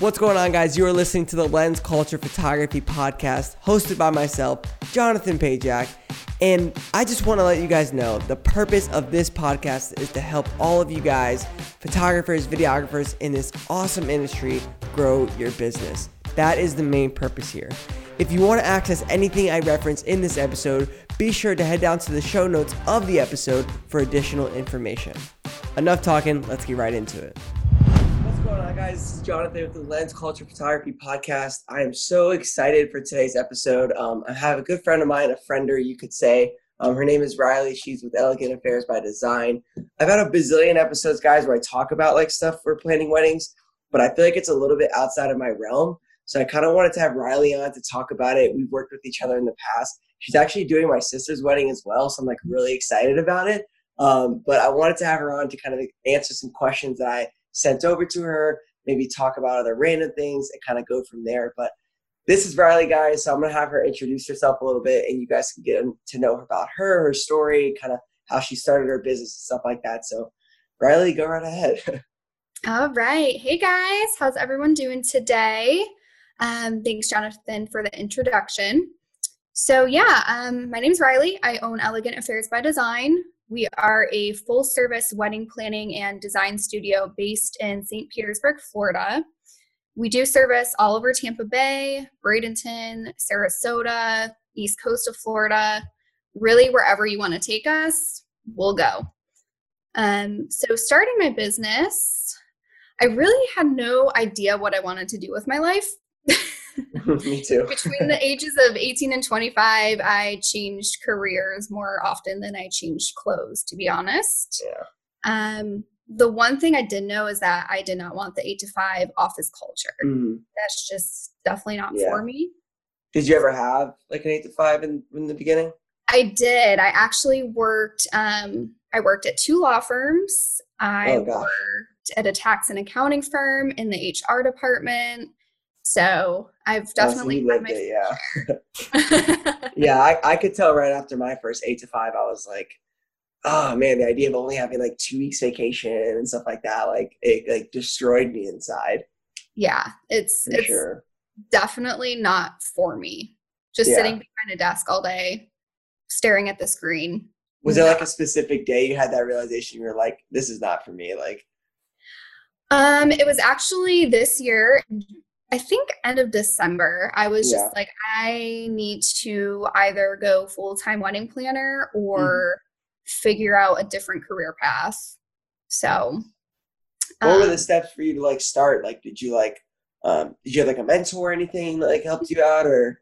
What's going on, guys? You are listening to the Lens Culture Photography Podcast, hosted by myself, Jonathan Pajak. And I just want to let you guys know the purpose of this podcast is to help all of you guys, photographers, videographers in this awesome industry, grow your business. That is the main purpose here. If you want to access anything I reference in this episode, be sure to head down to the show notes of the episode for additional information. Enough talking, let's get right into it going on, guys? This is Jonathan with the Lens Culture Photography Podcast. I am so excited for today's episode. Um, I have a good friend of mine, a friender, you could say. Um, her name is Riley. She's with Elegant Affairs by Design. I've had a bazillion episodes, guys, where I talk about like stuff for planning weddings, but I feel like it's a little bit outside of my realm. So I kind of wanted to have Riley on to talk about it. We've worked with each other in the past. She's actually doing my sister's wedding as well, so I'm like really excited about it. Um, but I wanted to have her on to kind of answer some questions that I sent over to her, maybe talk about other random things and kind of go from there. But this is Riley, guys. So I'm going to have her introduce herself a little bit and you guys can get to know about her, her story, kind of how she started her business and stuff like that. So, Riley, go right ahead. All right. Hey, guys. How's everyone doing today? Um, thanks, Jonathan, for the introduction. So, yeah, um, my name is Riley. I own Elegant Affairs by Design. We are a full service wedding planning and design studio based in St. Petersburg, Florida. We do service all over Tampa Bay, Bradenton, Sarasota, East Coast of Florida. Really, wherever you want to take us, we'll go. Um, so, starting my business, I really had no idea what I wanted to do with my life. Me too. Between the ages of 18 and 25, I changed careers more often than I changed clothes, to be honest. Yeah. Um, the one thing I did know is that I did not want the eight to five office culture. Mm. That's just definitely not yeah. for me. Did you ever have like an eight to five in, in the beginning? I did. I actually worked. Um, I worked at two law firms. I oh, worked at a tax and accounting firm in the HR department. So I've definitely oh, so it, yeah. yeah, I, I could tell right after my first eight to five, I was like, oh man, the idea of only having like two weeks vacation and stuff like that, like it like destroyed me inside. Yeah, it's for it's sure. definitely not for me. Just yeah. sitting behind a desk all day, staring at the screen. Was there like a specific day you had that realization? You were like, this is not for me. Like, um, it was actually this year I think end of December, I was yeah. just like, I need to either go full time wedding planner or mm-hmm. figure out a different career path. So, what um, were the um steps for you to like start? Like, did you like, um, did you have like a mentor or anything that like helped you out or?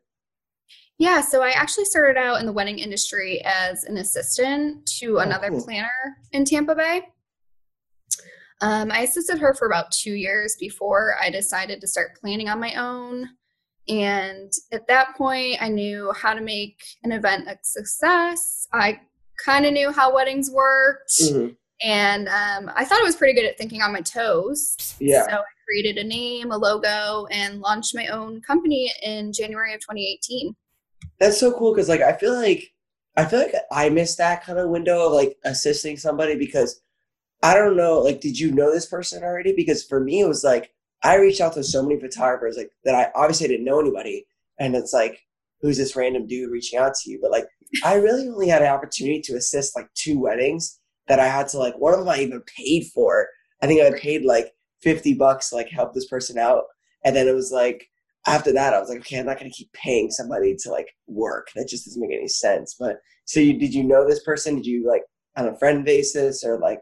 Yeah, so I actually started out in the wedding industry as an assistant to oh, another cool. planner in Tampa Bay. Um, I assisted her for about two years before I decided to start planning on my own. And at that point, I knew how to make an event a success. I kind of knew how weddings worked. Mm-hmm. And um, I thought I was pretty good at thinking on my toes. Yeah. So I created a name, a logo, and launched my own company in January of 2018. That's so cool because, like, I feel like I feel like I missed that kind of window of like assisting somebody because I don't know, like, did you know this person already? Because for me, it was like I reached out to so many photographers, like that I obviously didn't know anybody, and it's like, who's this random dude reaching out to you? But like, I really only had an opportunity to assist like two weddings that I had to like. One of them I even paid for. I think I paid like fifty bucks to like help this person out, and then it was like after that I was like, okay, I'm not gonna keep paying somebody to like work. That just doesn't make any sense. But so you did you know this person? Did you like on a friend basis or like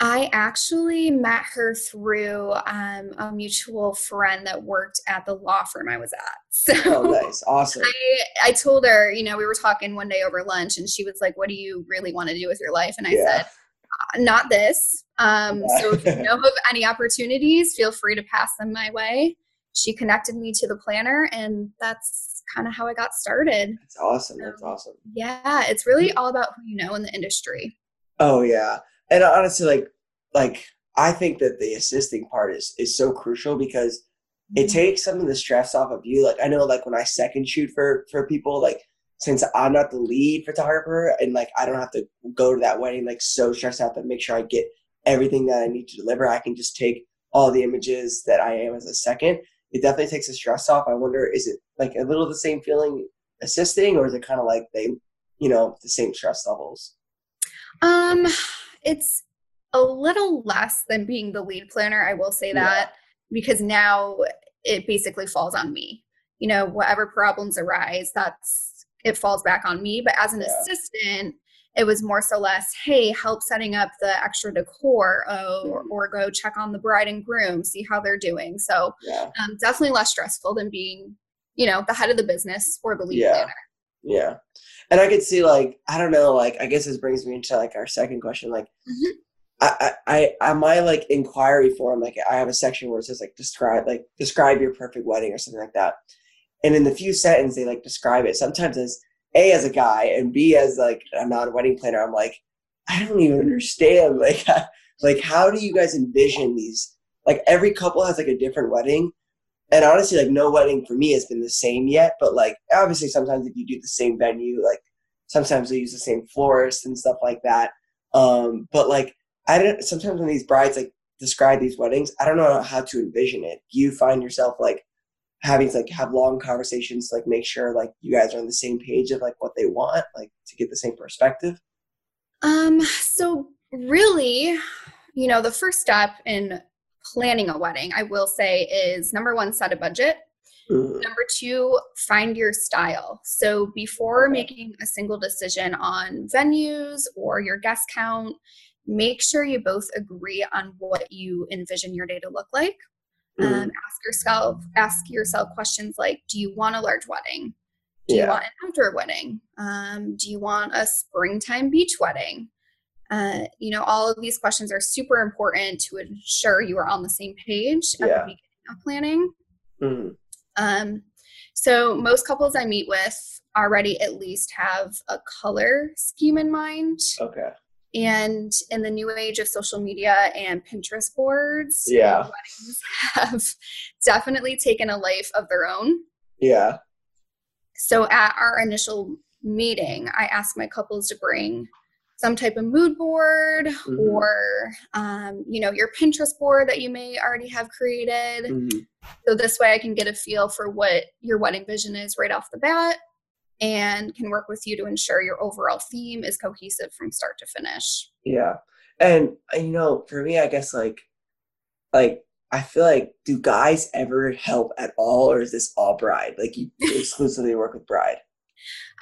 I actually met her through um, a mutual friend that worked at the law firm I was at. So oh, nice, awesome. I, I told her, you know, we were talking one day over lunch, and she was like, "What do you really want to do with your life?" And I yeah. said, uh, "Not this." Um, yeah. so if you know of any opportunities, feel free to pass them my way. She connected me to the planner, and that's kind of how I got started. That's awesome. That's awesome. Yeah, it's really all about who you know in the industry. Oh yeah and honestly, like like I think that the assisting part is is so crucial because it mm-hmm. takes some of the stress off of you. Like I know, like when I second shoot for for people, like since I'm not the lead photographer and like I don't have to go to that wedding like so stressed out to make sure I get everything that I need to deliver, I can just take all the images that I am as a second, it definitely takes the stress off. I wonder, is it like a little the same feeling assisting, or is it kind of like they, you know, the same stress levels? Um, it's a little less than being the lead planner. I will say that yeah. because now it basically falls on me. You know, whatever problems arise, that's it falls back on me. But as an yeah. assistant, it was more so less, hey, help setting up the extra decor oh, or, or, go check on the bride and groom, see how they're doing. So yeah. um, definitely less stressful than being, you know, the head of the business or the lead yeah. planner. Yeah. And I could see like, I don't know, like I guess this brings me into like our second question. Like mm-hmm. I, I, I, my like inquiry form, like I have a section where it says like describe, like describe your perfect wedding or something like that. And in the few sentences they like describe it sometimes as a as a guy and B as like I'm not a non wedding planner. I'm like, I don't even understand. Like, like how do you guys envision these? Like every couple has like a different wedding, and honestly, like no wedding for me has been the same yet. But like obviously, sometimes if you do the same venue, like sometimes they use the same florist and stuff like that. Um, but like I don't. Sometimes when these brides like describe these weddings, I don't know how to envision it. Do you find yourself like having to like have long conversations to like make sure like you guys are on the same page of like what they want like to get the same perspective um so really you know the first step in planning a wedding i will say is number one set a budget mm. number two find your style so before okay. making a single decision on venues or your guest count make sure you both agree on what you envision your day to look like um, mm-hmm. ask yourself ask yourself questions like do you want a large wedding do yeah. you want an outdoor wedding um, do you want a springtime beach wedding uh, you know all of these questions are super important to ensure you are on the same page at yeah. the beginning of planning mm-hmm. um, so most couples i meet with already at least have a color scheme in mind okay and in the new age of social media and Pinterest boards, yeah, weddings have definitely taken a life of their own. Yeah. So at our initial meeting, I asked my couples to bring some type of mood board mm-hmm. or um, you know your pinterest board that you may already have created mm-hmm. so this way i can get a feel for what your wedding vision is right off the bat and can work with you to ensure your overall theme is cohesive from start to finish. Yeah. And uh, you know, for me I guess like like I feel like do guys ever help at all or is this all bride? Like you exclusively work with bride?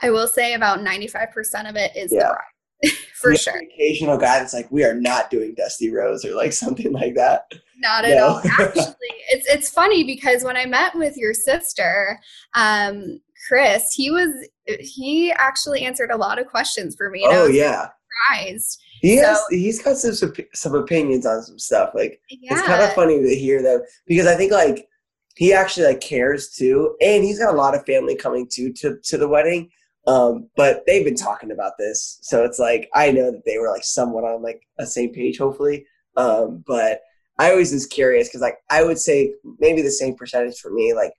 I will say about 95% of it is yeah. the bride. for sure. occasional guy that's like, we are not doing Dusty Rose or like something like that. Not at no. all. Actually, it's it's funny because when I met with your sister, um, Chris, he was he actually answered a lot of questions for me. oh yeah, surprised. He so, has he's got some some opinions on some stuff. Like yeah. it's kind of funny to hear them because I think like he actually like cares too, and he's got a lot of family coming too to to the wedding. Um, but they've been talking about this, so it's like I know that they were like somewhat on like a same page, hopefully. Um, but I always was curious because like I would say maybe the same percentage for me, like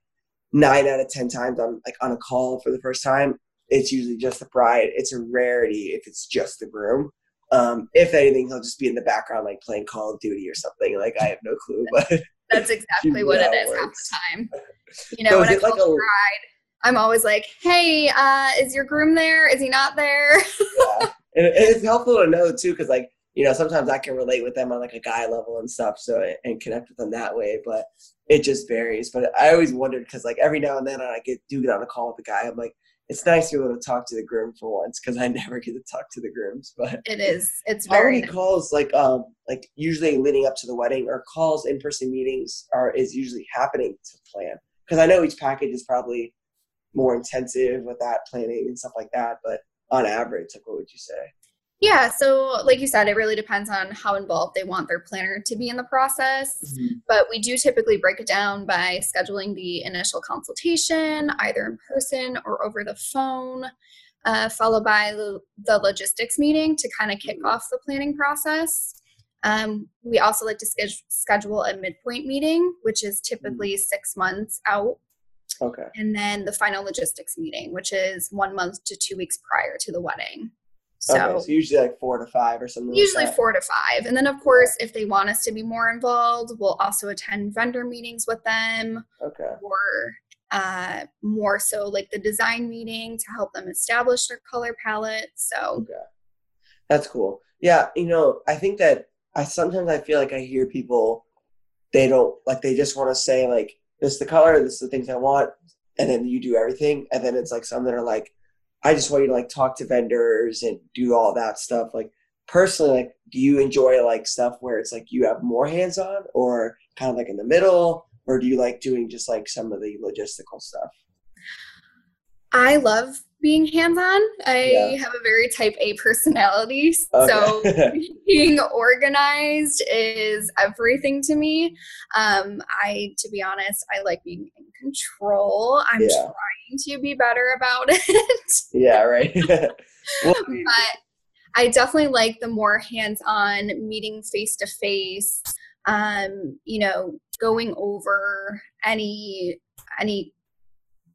nine out of ten times on like on a call for the first time, it's usually just the bride. It's a rarity if it's just the groom. Um, if anything, he'll just be in the background like playing Call of Duty or something. Like I have no clue, but that's exactly what it is half the time. You know, so when I call like a, bride, I'm always like, "Hey, uh, is your groom there? Is he not there?" yeah, and it's helpful to know too, because like you know, sometimes I can relate with them on like a guy level and stuff, so and connect with them that way. But it just varies. But I always wondered because like every now and then I get do get on a call with a guy, I'm like, it's nice to be able to talk to the groom for once because I never get to talk to the grooms. But it is. It's how many nice. calls like um like usually leading up to the wedding or calls in person meetings are is usually happening to plan because I know each package is probably more intensive with that planning and stuff like that. But on average, like what would you say? Yeah, so like you said, it really depends on how involved they want their planner to be in the process. Mm-hmm. But we do typically break it down by scheduling the initial consultation, either in person or over the phone, uh, followed by the, the, logistics meeting to kind of kick mm-hmm. off the planning process. Um, we also like to schedule a midpoint meeting, which is typically mm-hmm. six months out. Okay. And then the final logistics meeting, which is one month to two weeks prior to the wedding. So, okay, so usually like four to five or something. Usually like four to five. And then, of course, if they want us to be more involved, we'll also attend vendor meetings with them. Okay. Or uh, more so like the design meeting to help them establish their color palette. So, okay. That's cool. Yeah. You know, I think that I sometimes I feel like I hear people, they don't like, they just want to say, like, this is the color, this is the things I want. And then you do everything. And then it's like some that are like, I just want you to like talk to vendors and do all that stuff. Like personally, like do you enjoy like stuff where it's like you have more hands on or kind of like in the middle? Or do you like doing just like some of the logistical stuff? I love being hands on. I yeah. have a very type A personality. Okay. So being organized is everything to me. Um, I, to be honest, I like being in control. I'm yeah. trying to be better about it. yeah, right. well, but I definitely like the more hands on meeting face to face, um, you know, going over any any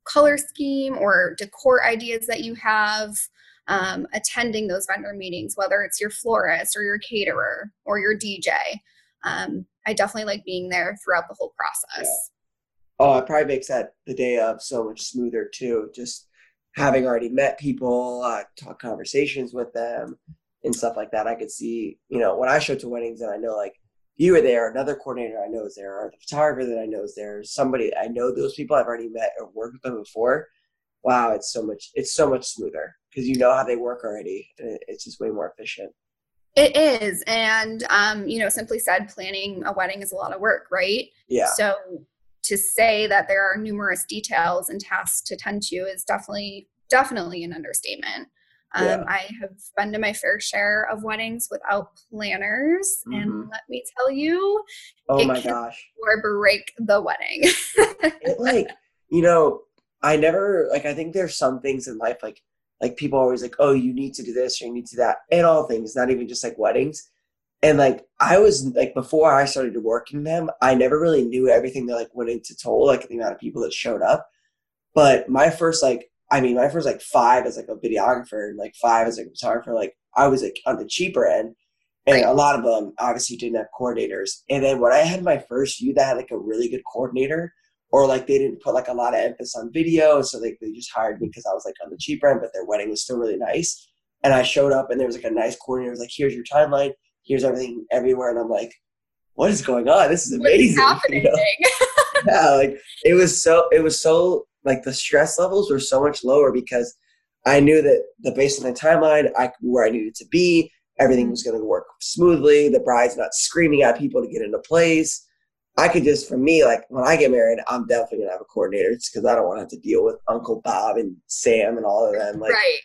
color scheme or decor ideas that you have, um, attending those vendor meetings, whether it's your florist or your caterer or your DJ. Um, I definitely like being there throughout the whole process. Yeah. Oh, it probably makes that the day of so much smoother too. Just having already met people, uh, talk conversations with them, and stuff like that. I could see, you know, when I show to weddings and I know like you were there, another coordinator I know is there, or the photographer that I know is there, somebody I know those people I've already met or worked with them before. Wow, it's so much it's so much smoother because you know how they work already, and it's just way more efficient. It is, and um, you know, simply said, planning a wedding is a lot of work, right? Yeah. So to say that there are numerous details and tasks to tend to is definitely definitely an understatement. Um, yeah. I have been to my fair share of weddings without planners, mm-hmm. and let me tell you, oh my gosh, or break the wedding. it, like you know, I never like. I think there's some things in life like like people always like, oh, you need to do this or you need to do that, and all things, not even just like weddings. And like I was like before I started working them, I never really knew everything that like went into total, like the amount of people that showed up. But my first like I mean, my first like five as like a videographer and like five as a photographer, like I was like on the cheaper end. And a lot of them obviously didn't have coordinators. And then when I had my first few that had like a really good coordinator, or like they didn't put like a lot of emphasis on video, so like they just hired me because I was like on the cheaper end, but their wedding was still really nice. And I showed up and there was like a nice coordinator was like, here's your timeline, here's everything everywhere. And I'm like, what is going on? This is amazing. happening? You know? yeah, like it was so it was so like the stress levels were so much lower because I knew that the based on the timeline, I where I needed to be, everything was going to work smoothly. The bride's not screaming at people to get into place. I could just, for me, like when I get married, I'm definitely gonna have a coordinator because I don't want to have to deal with Uncle Bob and Sam and all of them. Like, right.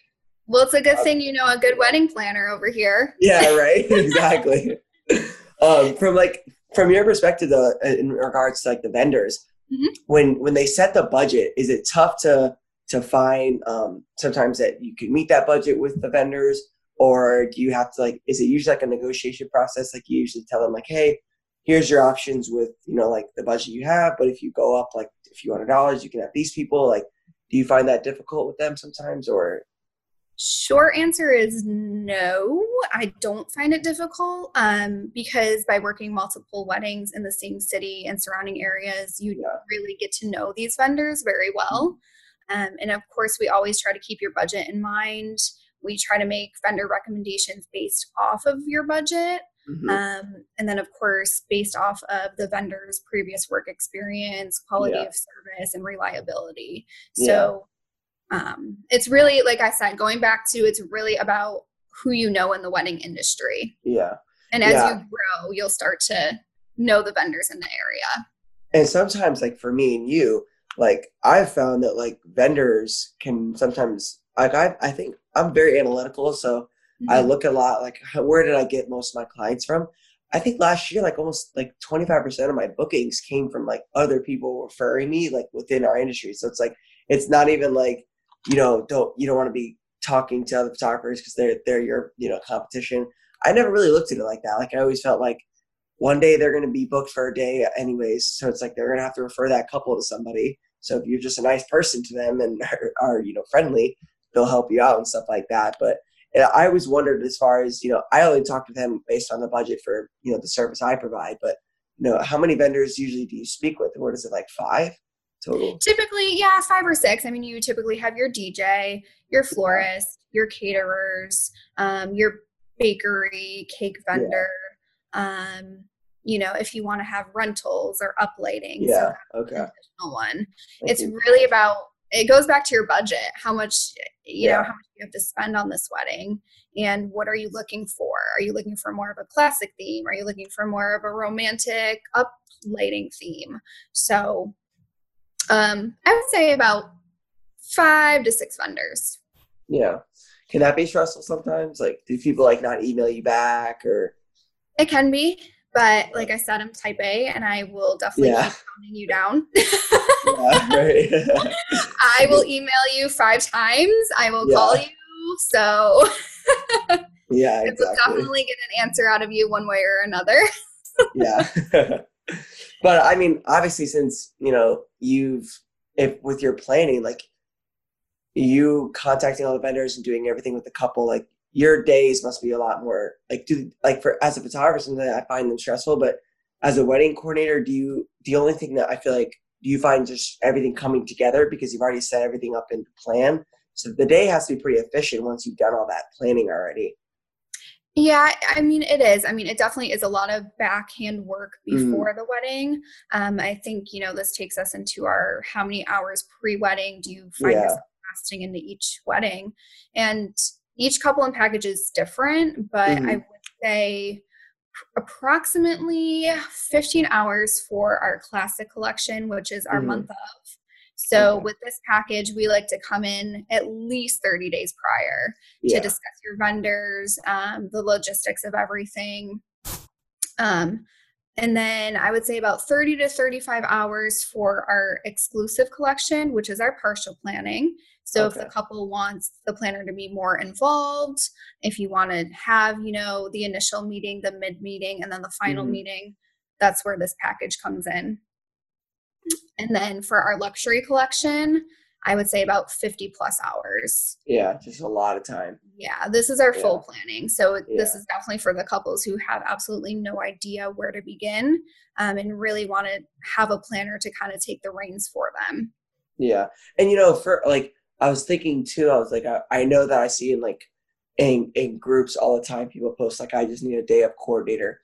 Well, it's a good uh, thing you know a good wedding planner over here. Yeah. Right. exactly. um, from like from your perspective, though, in regards to like the vendors, mm-hmm. when when they set the budget is it tough to to find um, sometimes that you can meet that budget with the vendors? Or do you have to like is it usually like a negotiation process? Like you usually tell them like hey here's your options with you know like the budget you have but if you go up like a few hundred dollars you can have these people. Like do you find that difficult with them sometimes? Or Short answer is no. I don't find it difficult um, because by working multiple weddings in the same city and surrounding areas, you yeah. really get to know these vendors very well. Mm-hmm. Um, and of course, we always try to keep your budget in mind. We try to make vendor recommendations based off of your budget. Mm-hmm. Um, and then, of course, based off of the vendor's previous work experience, quality yeah. of service, and reliability. So, um, it's really like i said going back to it's really about who you know in the wedding industry. Yeah. And as yeah. you grow you'll start to know the vendors in the area. And sometimes like for me and you like i've found that like vendors can sometimes like i, I think i'm very analytical so mm-hmm. i look a lot like where did i get most of my clients from? I think last year like almost like 25% of my bookings came from like other people referring me like within our industry. So it's like it's not even like you know don't you don't want to be talking to other photographers because they're they're your you know competition. I never really looked at it like that. Like I always felt like one day they're going to be booked for a day anyways, so it's like they're going to have to refer that couple to somebody. So if you're just a nice person to them and are, are you know friendly, they'll help you out and stuff like that. But I always wondered as far as, you know, I only talked with them based on the budget for, you know, the service I provide, but you know, how many vendors usually do you speak with? What is it like five total? Typically, yeah, five or six. I mean, you typically have your DJ, your florist, your caterers, um, your bakery, cake vendor. Yeah. Um, you know, if you want to have rentals or uplighting. Yeah. So okay. Additional one. Thank it's you. really about it goes back to your budget how much you yeah. know how much you have to spend on this wedding and what are you looking for are you looking for more of a classic theme are you looking for more of a romantic uplighting theme so um i would say about five to six vendors yeah can that be stressful sometimes like do people like not email you back or it can be but like I said, I'm type A and I will definitely yeah. keep counting you down. yeah, right. I will email you five times. I will yeah. call you. So yeah, exactly. will definitely get an answer out of you one way or another. yeah. But I mean, obviously since, you know, you've if with your planning, like you contacting all the vendors and doing everything with the couple, like your days must be a lot more like do like for as a photographer something I find them stressful, but as a wedding coordinator, do you the only thing that I feel like do you find just everything coming together because you've already set everything up into plan? So the day has to be pretty efficient once you've done all that planning already. Yeah, I mean it is. I mean it definitely is a lot of backhand work mm. before mm. the wedding. Um, I think you know this takes us into our how many hours pre-wedding do you find yeah. yourself investing into each wedding, and each couple and package is different, but mm-hmm. I would say approximately 15 hours for our classic collection, which is our mm-hmm. month of. So okay. with this package, we like to come in at least 30 days prior yeah. to discuss your vendors, um, the logistics of everything. Um, and then I would say about 30 to 35 hours for our exclusive collection, which is our partial planning. So okay. if the couple wants the planner to be more involved, if you want to have, you know, the initial meeting, the mid meeting, and then the final mm-hmm. meeting, that's where this package comes in. And then for our luxury collection, I would say about 50 plus hours. Yeah, just a lot of time. Yeah, this is our yeah. full planning. So yeah. this is definitely for the couples who have absolutely no idea where to begin um, and really want to have a planner to kind of take the reins for them. Yeah. And, you know, for like, I was thinking too, I was like, I, I know that I see in like, in, in groups all the time, people post like, I just need a day of coordinator.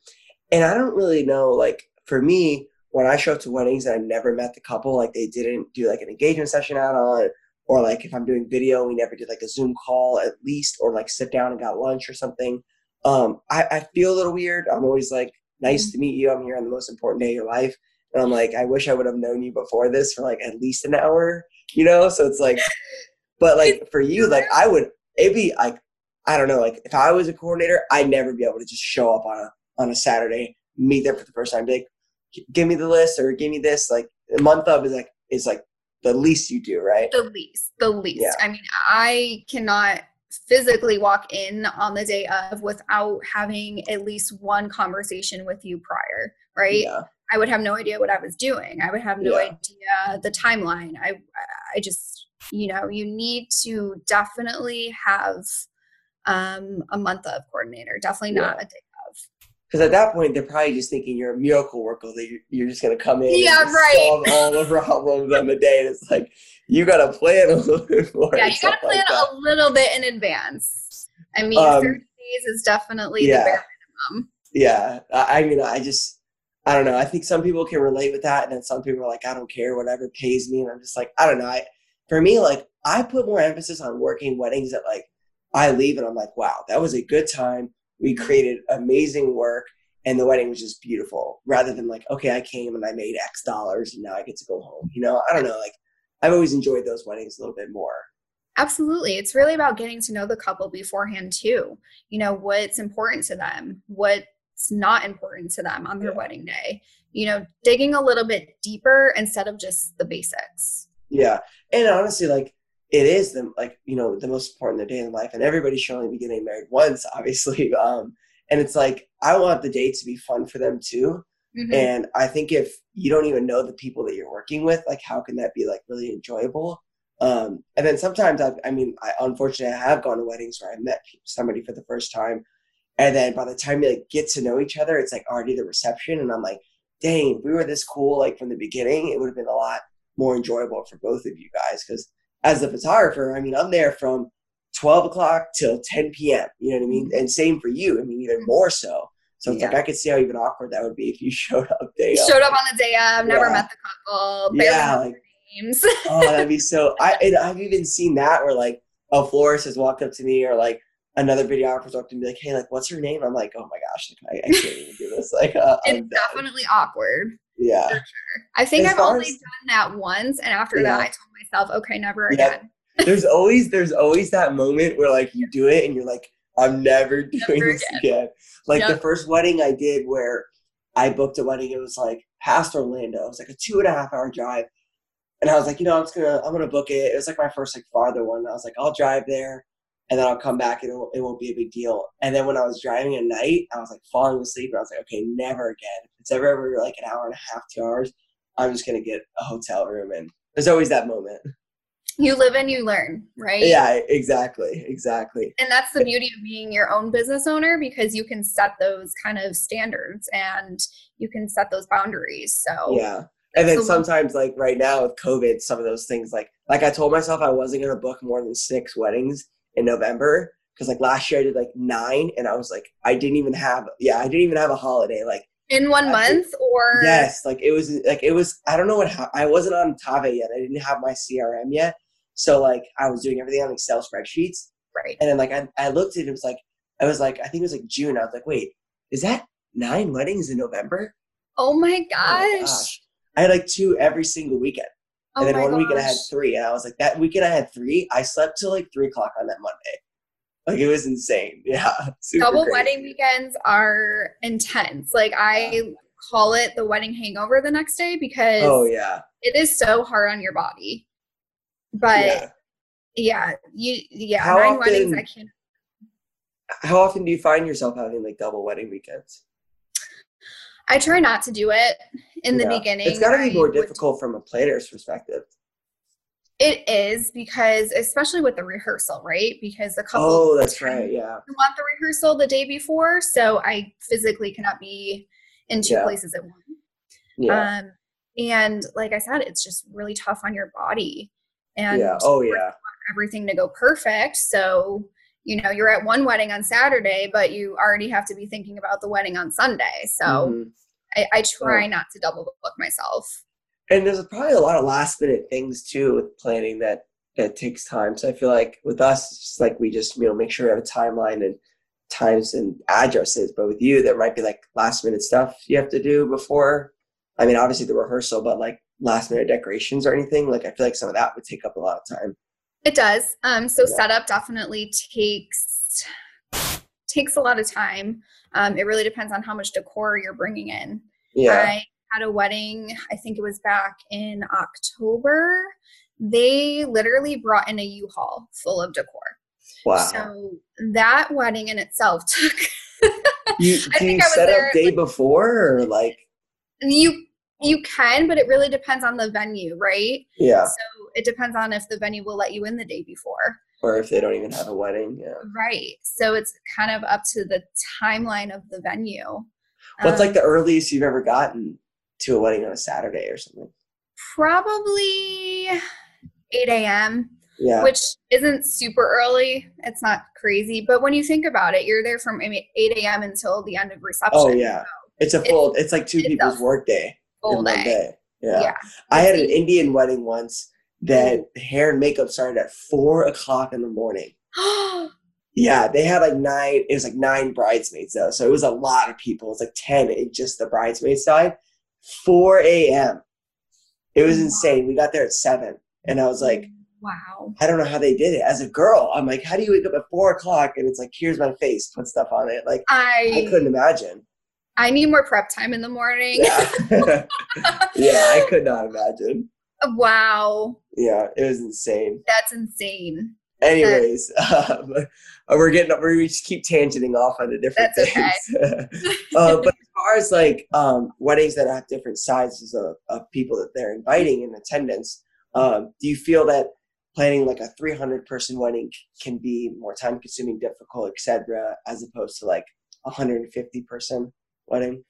And I don't really know, like, for me, when I show up to weddings and I've never met the couple, like they didn't do like an engagement session out on, or like if I'm doing video, we never did like a Zoom call at least, or like sit down and got lunch or something. Um, I, I feel a little weird. I'm always like, nice mm-hmm. to meet you. I'm here on the most important day of your life. And I'm like, I wish I would have known you before this for like at least an hour, you know? So it's like, but like for you, like I would, it'd be like, I don't know, like if I was a coordinator, I'd never be able to just show up on a, on a Saturday, meet them for the first time, be like, give me the list or give me this like a month of is like is like the least you do right the least the least yeah. i mean i cannot physically walk in on the day of without having at least one conversation with you prior right yeah. i would have no idea what i was doing i would have no yeah. idea the timeline i i just you know you need to definitely have um a month of coordinator definitely not a day because at that point they're probably just thinking you're a miracle worker that you're, just going to come in yeah right. solve all the problems on the day. And it's like you got to plan a little bit more yeah you got to plan like a little bit in advance. I mean um, 30 days is definitely yeah, the bare minimum. Yeah i mean i just i don't know i think some people can relate with that and then some people are like i don't care whatever pays me and i'm just like i don't know I, for me like i put more emphasis on working weddings that like i leave and i'm like wow that was a good time we created amazing work and the wedding was just beautiful rather than like okay i came and i made x dollars and now i get to go home you know? I don't know like i've always enjoyed those weddings a little bit more. Absolutely. It's really about getting to know the couple beforehand too. You know what's important to them what's not important to them on their yeah. wedding day. You know digging a little bit deeper instead of just the basics. Yeah. And honestly like it is the like you know the most important day in life and everybody should only be getting married once obviously um and it's like i want the day to be fun for them too mm-hmm. and i think if you don't even know the people that you're working with like how can that be like really enjoyable Um, and then sometimes I, I mean, I unfortunately I have gone to weddings where I met somebody for the first time, and then by the time you like get to know each other, it's like already the reception, and I'm like, dang, if we were this cool like from the beginning, it would have been a lot more enjoyable for both of you guys. Because as a photographer, I mean, I'm there from 12 o'clock till 10 p.m. You know what I mean? And same for you. I mean, even more so. So it's Yeah. like I could see how even awkward that would be if you showed up day of. Showed up on the day of, never Yeah. met the couple, Yeah, like names. oh, that'd be so. I and I've even seen that where like a florist has walked up to me or like another videographer's walked up and be like, "Hey, like, what's your name?" I'm like, "Oh my gosh, like, I, I can't even do this." Like, uh, it's definitely awkward. Yeah, For sure. I think As I've only as- done that once, and after Yeah. that, I told myself, okay, never again. there's always there's always that moment where like you do it and you're like, "I'm never doing Never this again." Like the first wedding I did where I booked a wedding, it was like past Orlando. It was like a two and a half hour drive. And I was like, you know, I'm just gonna I'm gonna book it. It was like my first like farther one. I was like, I'll drive there and then I'll come back and it won't, it won't be a big deal. And then when I was driving at night, I was like falling asleep and I was like, okay, never again. If it's ever ever like an hour and a half, two hours, I'm just gonna get a hotel room and there's always that moment. You live and you learn, right? Yeah, exactly. Exactly. And that's the beauty of being your own business owner because you can set those kind of standards and you can set those boundaries. So Yeah. And then sometimes like right now with COVID, some of those things like like I told myself I wasn't gonna book more than six weddings in November. Cause like last year I did like nine and I was like I didn't even have yeah, I didn't even have a holiday. Like in one I month or yes, like it was like it was I don't know what ha- I wasn't on Tave yet. I didn't have my CRM yet. So like I was doing everything on Excel spreadsheets. right. And then like I, I looked at it, it was like I was like I think it was like June. I was like, wait, is that nine weddings in November? Oh my Oh my gosh. gosh. I had like two every single weekend. Oh And then my one weekend I had three, and I was like, that weekend I had three. I slept till like three o'clock on that Monday. Like it was insane. Yeah, double crazy. wedding weekends are intense. Like I call it the wedding hangover the next day because Oh yeah, it is so hard on your body. But yeah. yeah, you yeah, How nine weddings I can't How often do you find yourself having like double wedding weekends? I try not to do it in the Yeah. beginning. It's got to be I more would- difficult from a planner's perspective. It is because especially with the rehearsal, right? Because the couple Oh, that's right. Yeah, want the rehearsal the day before, so I physically cannot be in two Yeah. places at once. yeah, Um, and like I said, it's just really tough on your body. And yeah. Oh yeah, everything to go perfect. So, you know, you're at one wedding on Saturday, but you already have to be thinking about the wedding on Sunday. So Mhm. I, I try not to double book myself. And there's probably a lot of last minute things too with planning that that takes time. So I feel like with us, it's just like we just you know make sure we have a timeline and times and addresses. But with you, there might be like last minute stuff you have to do before. I mean, obviously the rehearsal, but like last minute decorations or anything. Like I feel like some of that would take up a lot of time. It does. Um, so Yeah. setup definitely takes takes a lot of time. Um, it really depends on how much decor you're bringing in. Yeah. I had a wedding, I think it was back in October. They literally brought in a U-Haul full of decor. wow. So that wedding in itself took you I think you I was set there, up day like- before or like you you can, but it really depends on the venue, right? yeah, So it depends on if the venue will let you in the day before. or if they don't even have a wedding. Yeah. Right. So it's kind of up to the timeline of the venue. What's Um, like the earliest you've ever gotten to a wedding on a Saturday or something? probably 8 a.m. Yeah. which isn't super early. It's not crazy, but when you think about it, you're there from 8 a.m. until the end of reception. Oh yeah, it's a full. It's, like two it's people's work day full in one day. day. Yeah. Yeah. I had an Indian wedding once that hair and makeup started at four o'clock in the morning. Yeah, they had like nine. It was like nine bridesmaids though, so it was a lot of people. It was like ten in just the bridesmaid side. Four a.m. It was insane. We got there at seven, and I was like, wow. I don't know how they did it. As a girl, I'm like, how do you wake up at four o'clock and it's like, here's my face, put stuff on it? Like, I I couldn't imagine. I need more prep time in the morning. Yeah. yeah, I could not imagine. Wow. Yeah, it was insane. That's insane. Anyways, um, we're getting we just keep tangenting off on the different That's okay. things. uh, but as far as like um, weddings that have different sizes of, of people that they're inviting in attendance, um, do you feel that planning like a 300 person wedding can be more time consuming, difficult, etc., as opposed to like a 150 person wedding?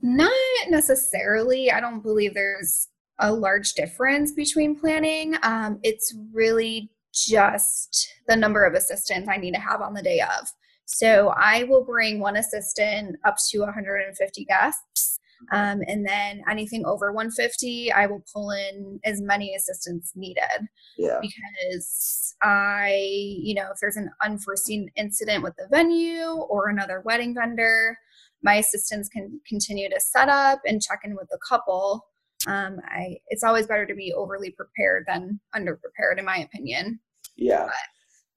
Not necessarily. I don't believe there's a large difference between planning. Um, it's really just the number of assistants I need to have on the day of. So I will bring one assistant up to 150 guests. Um, and then anything over 150, I will pull in as many assistants needed. Yeah. Because I, you know, if there's an unforeseen incident with the venue or another wedding vendor, my assistants can continue to set up and check in with the couple. Um, I it's always better to be overly prepared than under prepared, in my opinion. Yeah. But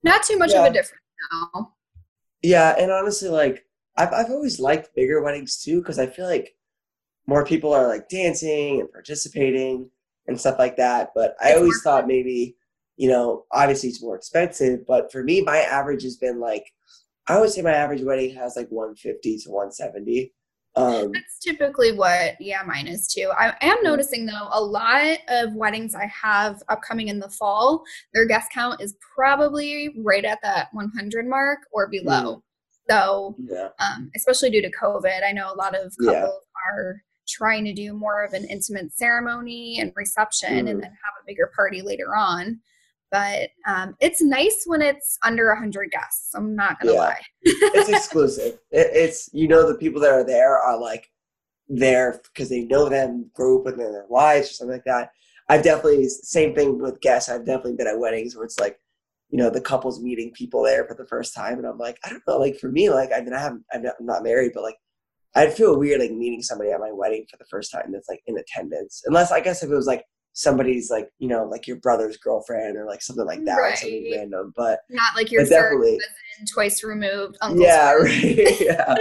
not too much Yeah. of a difference now. Yeah, and honestly, like I've I've always liked bigger weddings too because I feel like more people are like dancing and participating and stuff like that. But I It's always thought maybe, you know, obviously it's more expensive, but for me, my average has been like I would say my average wedding has like 150 to 170. Um, That's typically what, yeah, mine is too. I am noticing though, a lot of weddings I have upcoming in the fall, their guest count is probably right at that 100 mark or below. So, yeah, um, especially due to COVID, I know a lot of Yeah. couples are trying to do more of an intimate ceremony and reception Mhm. and then have a bigger party later on. But um, it's nice when it's under 100 guests. I'm not to Yeah. lie. it's exclusive. It, it's you know the people that are there are like there because they know them, grew up with them in their lives or something like that. I've definitely same thing with guests. I've definitely been at weddings where it's like, you know, the couple's meeting people there for the first time, and I'm like, I don't know, like for me, like I mean, I haven't, I'm not, I'm not married, but like I'd feel weird like meeting somebody at my wedding for the first time that's like in attendance, unless I guess if it was like somebody's like you know like your brother's girlfriend or like something like that, like something random. But Not like your definitely, cousin, twice removed. Uncle's yeah, right. yeah.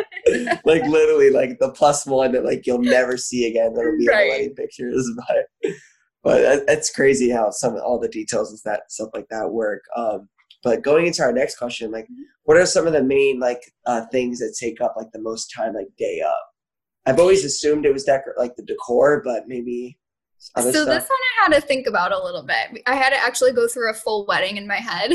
like literally like the plus one that like you'll never see again that'll be in Right. the wedding pictures. But but that, that's crazy how some all the details and that stuff like that work. Um but going into our next question, like what are some of the main like uh things that take up like the most time like day up? I've always assumed it was decor like the decor, but maybe So stuff. this one I had to think about a little bit. I had to actually go through a full wedding in my head.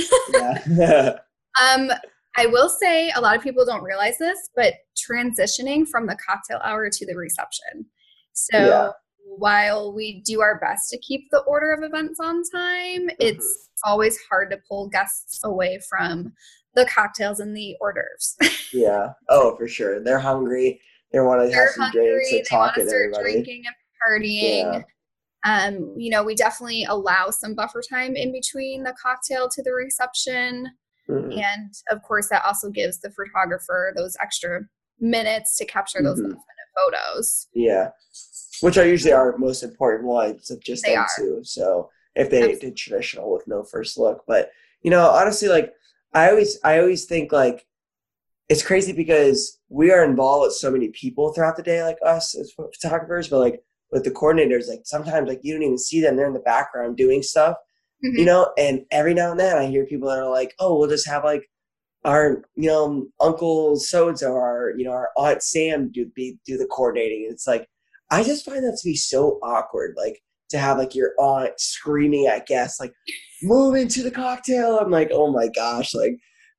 yeah. um, I will say a lot of people don't realize this, but transitioning from the cocktail hour to the reception. So Yeah. while we do our best to keep the order of events on time, Mm-hmm. it's always hard to pull guests away from the cocktails and the hors d'oeuvres. yeah. Oh, for sure. They're hungry. They want to have some hungry. drinks and talk to everybody. drinking and partying. Yeah. Um, you know, we definitely allow some buffer time in between the cocktail to the reception. Mhm. And of course, that also gives the photographer those extra minutes to capture those Mhm. last minute photos. Yeah, which are usually our most important ones of just They them are. two. So if they Absolutely. did traditional with no first look, but you know, honestly, like I always, I always think like it's crazy because we are involved with so many people throughout the day, like us as photographers, but like with the coordinators, like sometimes like you don't even see them; they're in the background doing stuff, Mhm. you know. And every now and then, I hear people that are like, "Oh, we'll just have like." Our, you know, Uncle so and so, our, you know, our Aunt Sam do be do the coordinating. It's like I just find that to be so awkward. Like to have like your aunt screaming at guests, like move into the cocktail. I'm like, oh my gosh. Like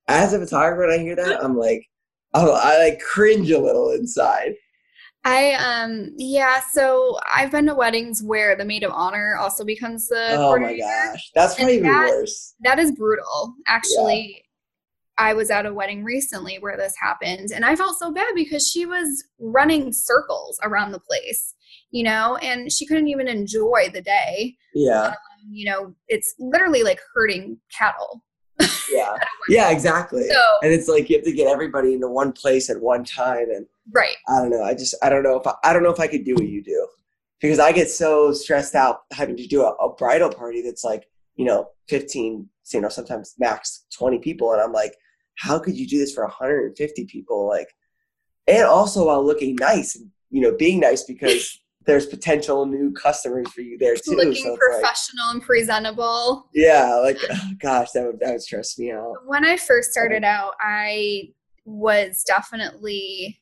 as a photographer, when I hear that, I'm like, oh, I like cringe a little inside. I um yeah, so I've been to weddings where the maid of honor also becomes the oh my gosh, that's probably even that- worse. That is brutal. Actually, I was at a wedding recently where this happened, and I felt so bad because she was running circles around the place, you know, and she couldn't even enjoy the day. Yeah, You know, it's literally like herding cattle. Yeah, yeah, exactly. So, And it's like you have to get everybody into one place at one time, and right. I don't know. I just I don't know if I, I don't know if I could do what you do because I get so stressed out having to do a, a bridal party that's like you know 15, you know sometimes max 20 people, and I'm like, how could you do this for 150 people? Like, and also while looking nice and you know being nice because there's potential new customers for you there too. Looking so it's like, professional and presentable. yeah, like oh, gosh, that would that would stress me out. When I first started out, I was definitely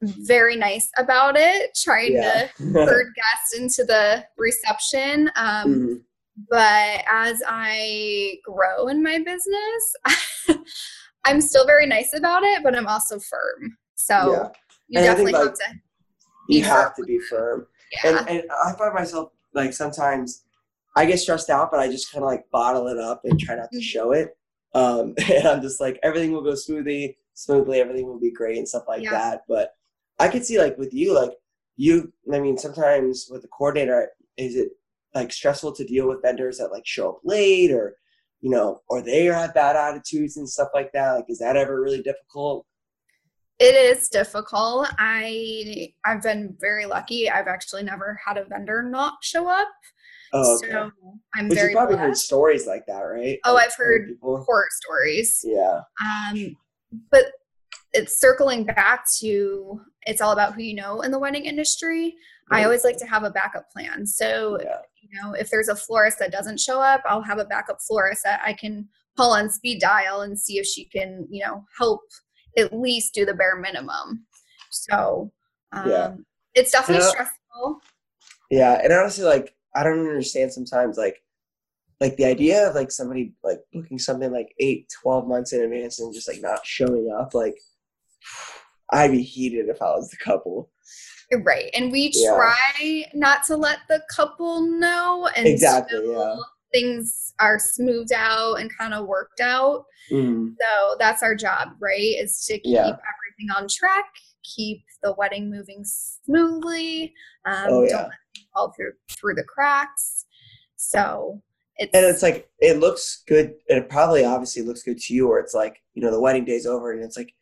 very nice about it, trying Yeah. to herd guests into the reception. Um, Mhm. but as I grow in my business, I'm still very nice about it, but I'm also firm. So yeah. you and definitely think, like, have to. You have to be firm. Yeah. And, and I find myself like sometimes I get stressed out, but I just kind of like bottle it up and try not to mm-hmm. show it. Um, and I'm just like everything will go smoothly, smoothly, everything will be great and stuff like yeah. that. But I could see like with you, like you. I mean, sometimes with the coordinator, is it like stressful to deal with vendors that like show up late or you know or they have bad attitudes and stuff like that like is that ever really difficult it is difficult. I i've been very lucky. I've actually never had a vendor not show up. Oh, okay. so i'm but very you probably blessed. heard stories like that right? Oh like, i've heard horror stories. Yeah. Um but it's circling back to it's all about who you know in the wedding industry. I always like to have a backup plan. So, yeah. you know, if there's a florist that doesn't show up, I'll have a backup florist that I can call on speed dial and see if she can, you know, help at least do the bare minimum. So, um, yeah. it's definitely stressful. Yeah. And honestly, like, I don't understand sometimes, like, like the idea of like somebody like booking something like eight, 12 months in advance and just like not showing up, like, I'd be heated if I was the couple. Right. And we yeah. try not to let the couple know and exactly, yeah. Things are smoothed out and kind of worked out. Mm. So that's our job, right? Is to keep yeah. everything on track, keep the wedding moving smoothly. Um, oh, yeah. don't fall through through the cracks. So it's and it's like it looks good. It probably obviously looks good to you, or it's like you know the wedding day's over, and it's like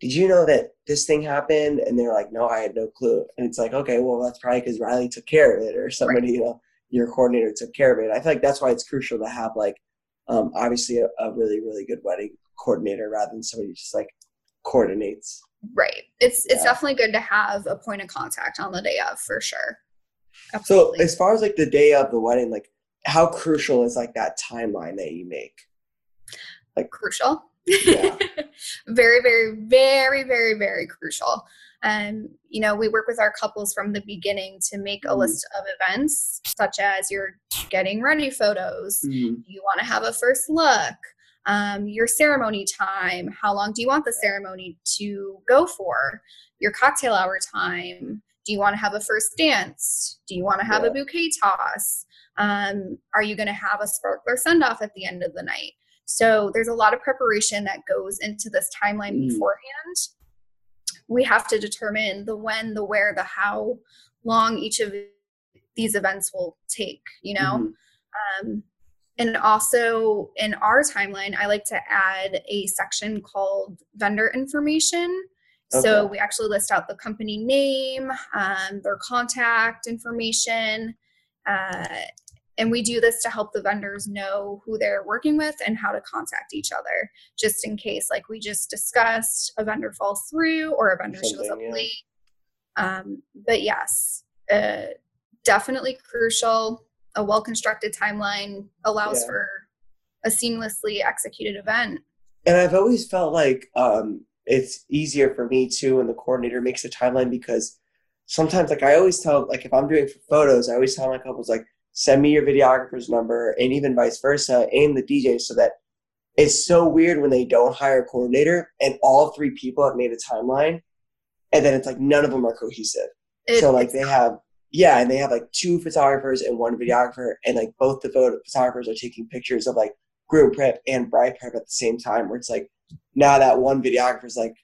did you know that this thing happened? And they're like, no, I had no clue. And it's like, okay, well, that's probably because Riley took care of it or somebody, right. you know, your coordinator took care of it. I feel like that's why it's crucial to have like, um, obviously a, a really, really good wedding coordinator rather than somebody just like coordinates. Right. It's, yeah. it's definitely good to have a point of contact on the day of for sure. Absolutely. So as far as like the day of the wedding, like how crucial is like that timeline that you make? Like crucial yeah. very, very, very, very, very crucial. And um, you know, we work with our couples from the beginning to make a mm. list of events, such as your getting ready photos. Mm. You want to have a first look, um, your ceremony time. How long do you want the ceremony to go for? Your cocktail hour time. Do you want to have a first dance? Do you want to have yeah. a bouquet toss? Um, are you going to have a sparkler send off at the end of the night? So there's a lot of preparation that goes into this timeline mm. beforehand. We have to determine the when, the where, the how long each of these events will take, you know? Mm-hmm. Um, and also in our timeline, I like to add a section called vendor information. Okay. So we actually list out the company name, um, their contact information, uh, and we do this to help the vendors know who they're working with and how to contact each other, just in case, like we just discussed, a vendor falls through or a vendor Something, shows up yeah. late. Um, but yes, uh, definitely crucial. A well constructed timeline allows yeah. for a seamlessly executed event. And I've always felt like um, it's easier for me too when the coordinator makes a timeline because sometimes, like, I always tell, like, if I'm doing photos, I always tell my couples, like, send me your videographer's number and even vice versa and the DJ so that it's so weird when they don't hire a coordinator and all three people have made a timeline and then it's like none of them are cohesive. It, so like they have yeah, and they have like two photographers and one videographer and like both the photo- photographers are taking pictures of like group prep and bride prep at the same time where it's like now that one videographer is like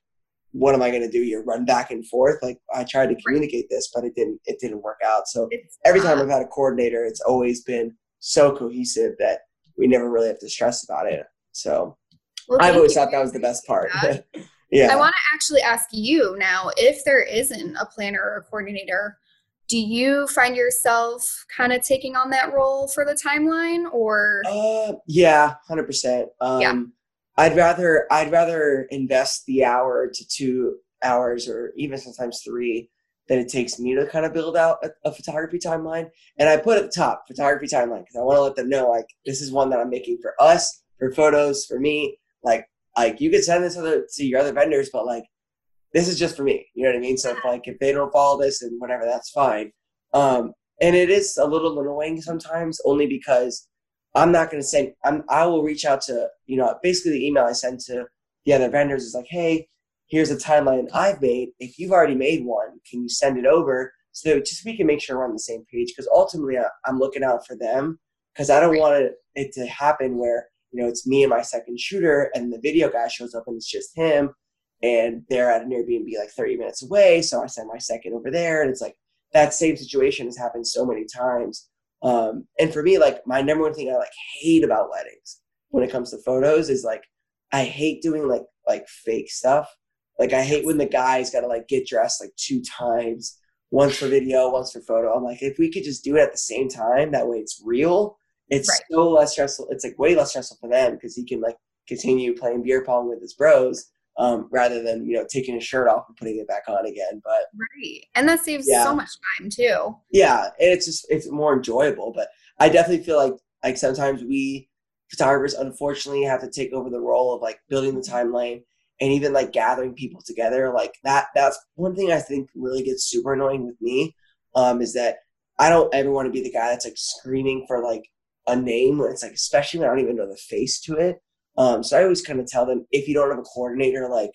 what am I going to do You Run back and forth. Like I tried to communicate this, but it didn't. It didn't work out. So it's, every time I've had a coordinator, it's always been so cohesive that we never really have to stress about it. So well, I've always thought that was the best part. yeah. I want to actually ask you now if there isn't a planner or a coordinator, do you find yourself kind of taking on that role for the timeline or? Uh, yeah, 100%. Um, yeah I'd rather I'd rather invest the hour to two hours or even sometimes three than it takes me to kind of build out a, a photography timeline. And I put at the top photography timeline because I want to let them know like this is one that I'm making for us, for photos, for me. Like like you could send this other to your other vendors, but like this is just for me. You know what I mean? So if, like if they don't follow this and whatever, that's fine. Um, and it is a little annoying sometimes, only because I'm not going to send. I'm. I will reach out to you know basically the email I send to the other vendors is like, hey, here's a timeline I've made. If you've already made one, can you send it over so just we can make sure we're on the same page? Because ultimately, I, I'm looking out for them because I don't want it to happen where you know it's me and my second shooter, and the video guy shows up and it's just him, and they're at an Airbnb like 30 minutes away. So I send my second over there, and it's like that same situation has happened so many times. Um, and for me, like my number one thing I like hate about weddings when it comes to photos is like I hate doing like like fake stuff. Like I hate when the guy's got to like get dressed like two times, once for video, once for photo. I'm like, if we could just do it at the same time, that way it's real. It's right. so less stressful. It's like way less stressful for them because he can like continue playing beer pong with his bros um, rather than you know taking his shirt off and putting it back on again. But right, and that saves yeah. so much time too. Yeah, and it's just it's more enjoyable. But I definitely feel like like sometimes we photographers unfortunately have to take over the role of like building the timeline and even like gathering people together like that that's one thing i think really gets super annoying with me um is that i don't ever want to be the guy that's like screaming for like a name when it's like especially when i don't even know the face to it um so i always kind of tell them if you don't have a coordinator like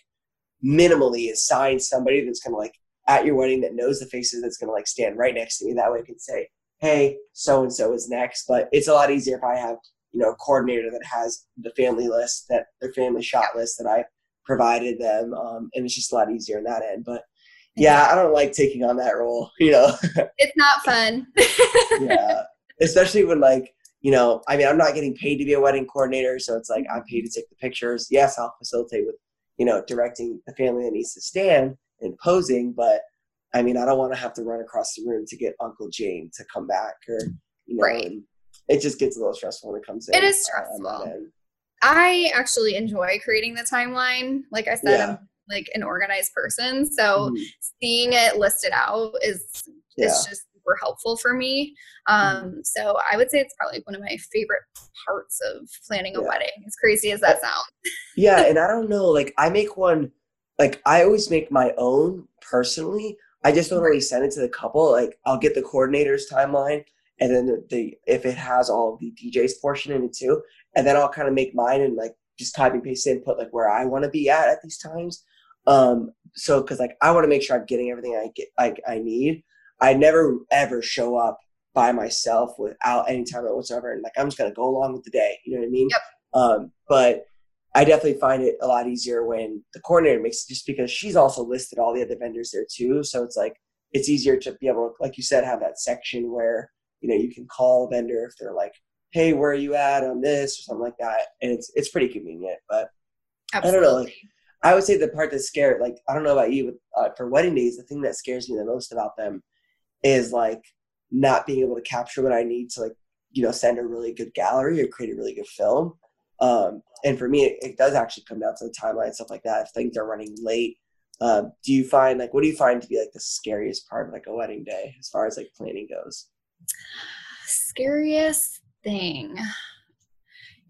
minimally assign somebody that's gonna like at your wedding that knows the faces that's gonna like stand right next to me that way i can say hey so and so is next but it's a lot easier if i have you know, a coordinator that has the family list that their family shot list that I provided them. Um, and it's just a lot easier in that end. But yeah, I don't like taking on that role, you know. it's not fun. yeah. Especially when like, you know, I mean, I'm not getting paid to be a wedding coordinator, so it's like I'm paid to take the pictures. Yes, I'll facilitate with, you know, directing the family that needs to stand and posing, but I mean, I don't want to have to run across the room to get Uncle Jane to come back or, you know, right. it just gets a little stressful when it comes in. It is stressful. Um, I actually enjoy creating the timeline. Like I said, yeah. I'm like an organized person, so mm-hmm. seeing it listed out is yeah. is just super helpful for me. Um, mm-hmm. so I would say it's probably one of my favorite parts of planning a yeah. wedding. As crazy as that sounds. yeah, and I don't know, like I make one. Like I always make my own personally. I just don't really send it to the couple. Like I'll get the coordinator's timeline and then the, the if it has all the DJ's portion in it too, and then I'll kind of make mine and like just copy and paste and put like where I want to be at at these times. Um, so because like I want to make sure I'm getting everything I get like I need. I never ever show up by myself without any time whatsoever, and like I'm just gonna go along with the day. You know what I mean? Yep. Um, but I definitely find it a lot easier when the coordinator makes it just because she's also listed all the other vendors there too. So it's like it's easier to be able to, like you said, have that section where you know you can call a vendor if they're like hey where are you at on this or something like that and it's it's pretty convenient but Absolutely. i don't know like i would say the part that's scary like i don't know about you but uh, for wedding days the thing that scares me the most about them is like not being able to capture what i need to like you know send a really good gallery or create a really good film. Um, and for me it, it, does actually come down to the timeline stuff like that. If things are running late um, do you find like what do you find to be like the scariest part of like a wedding day as far as like planning goes? Scariest thing.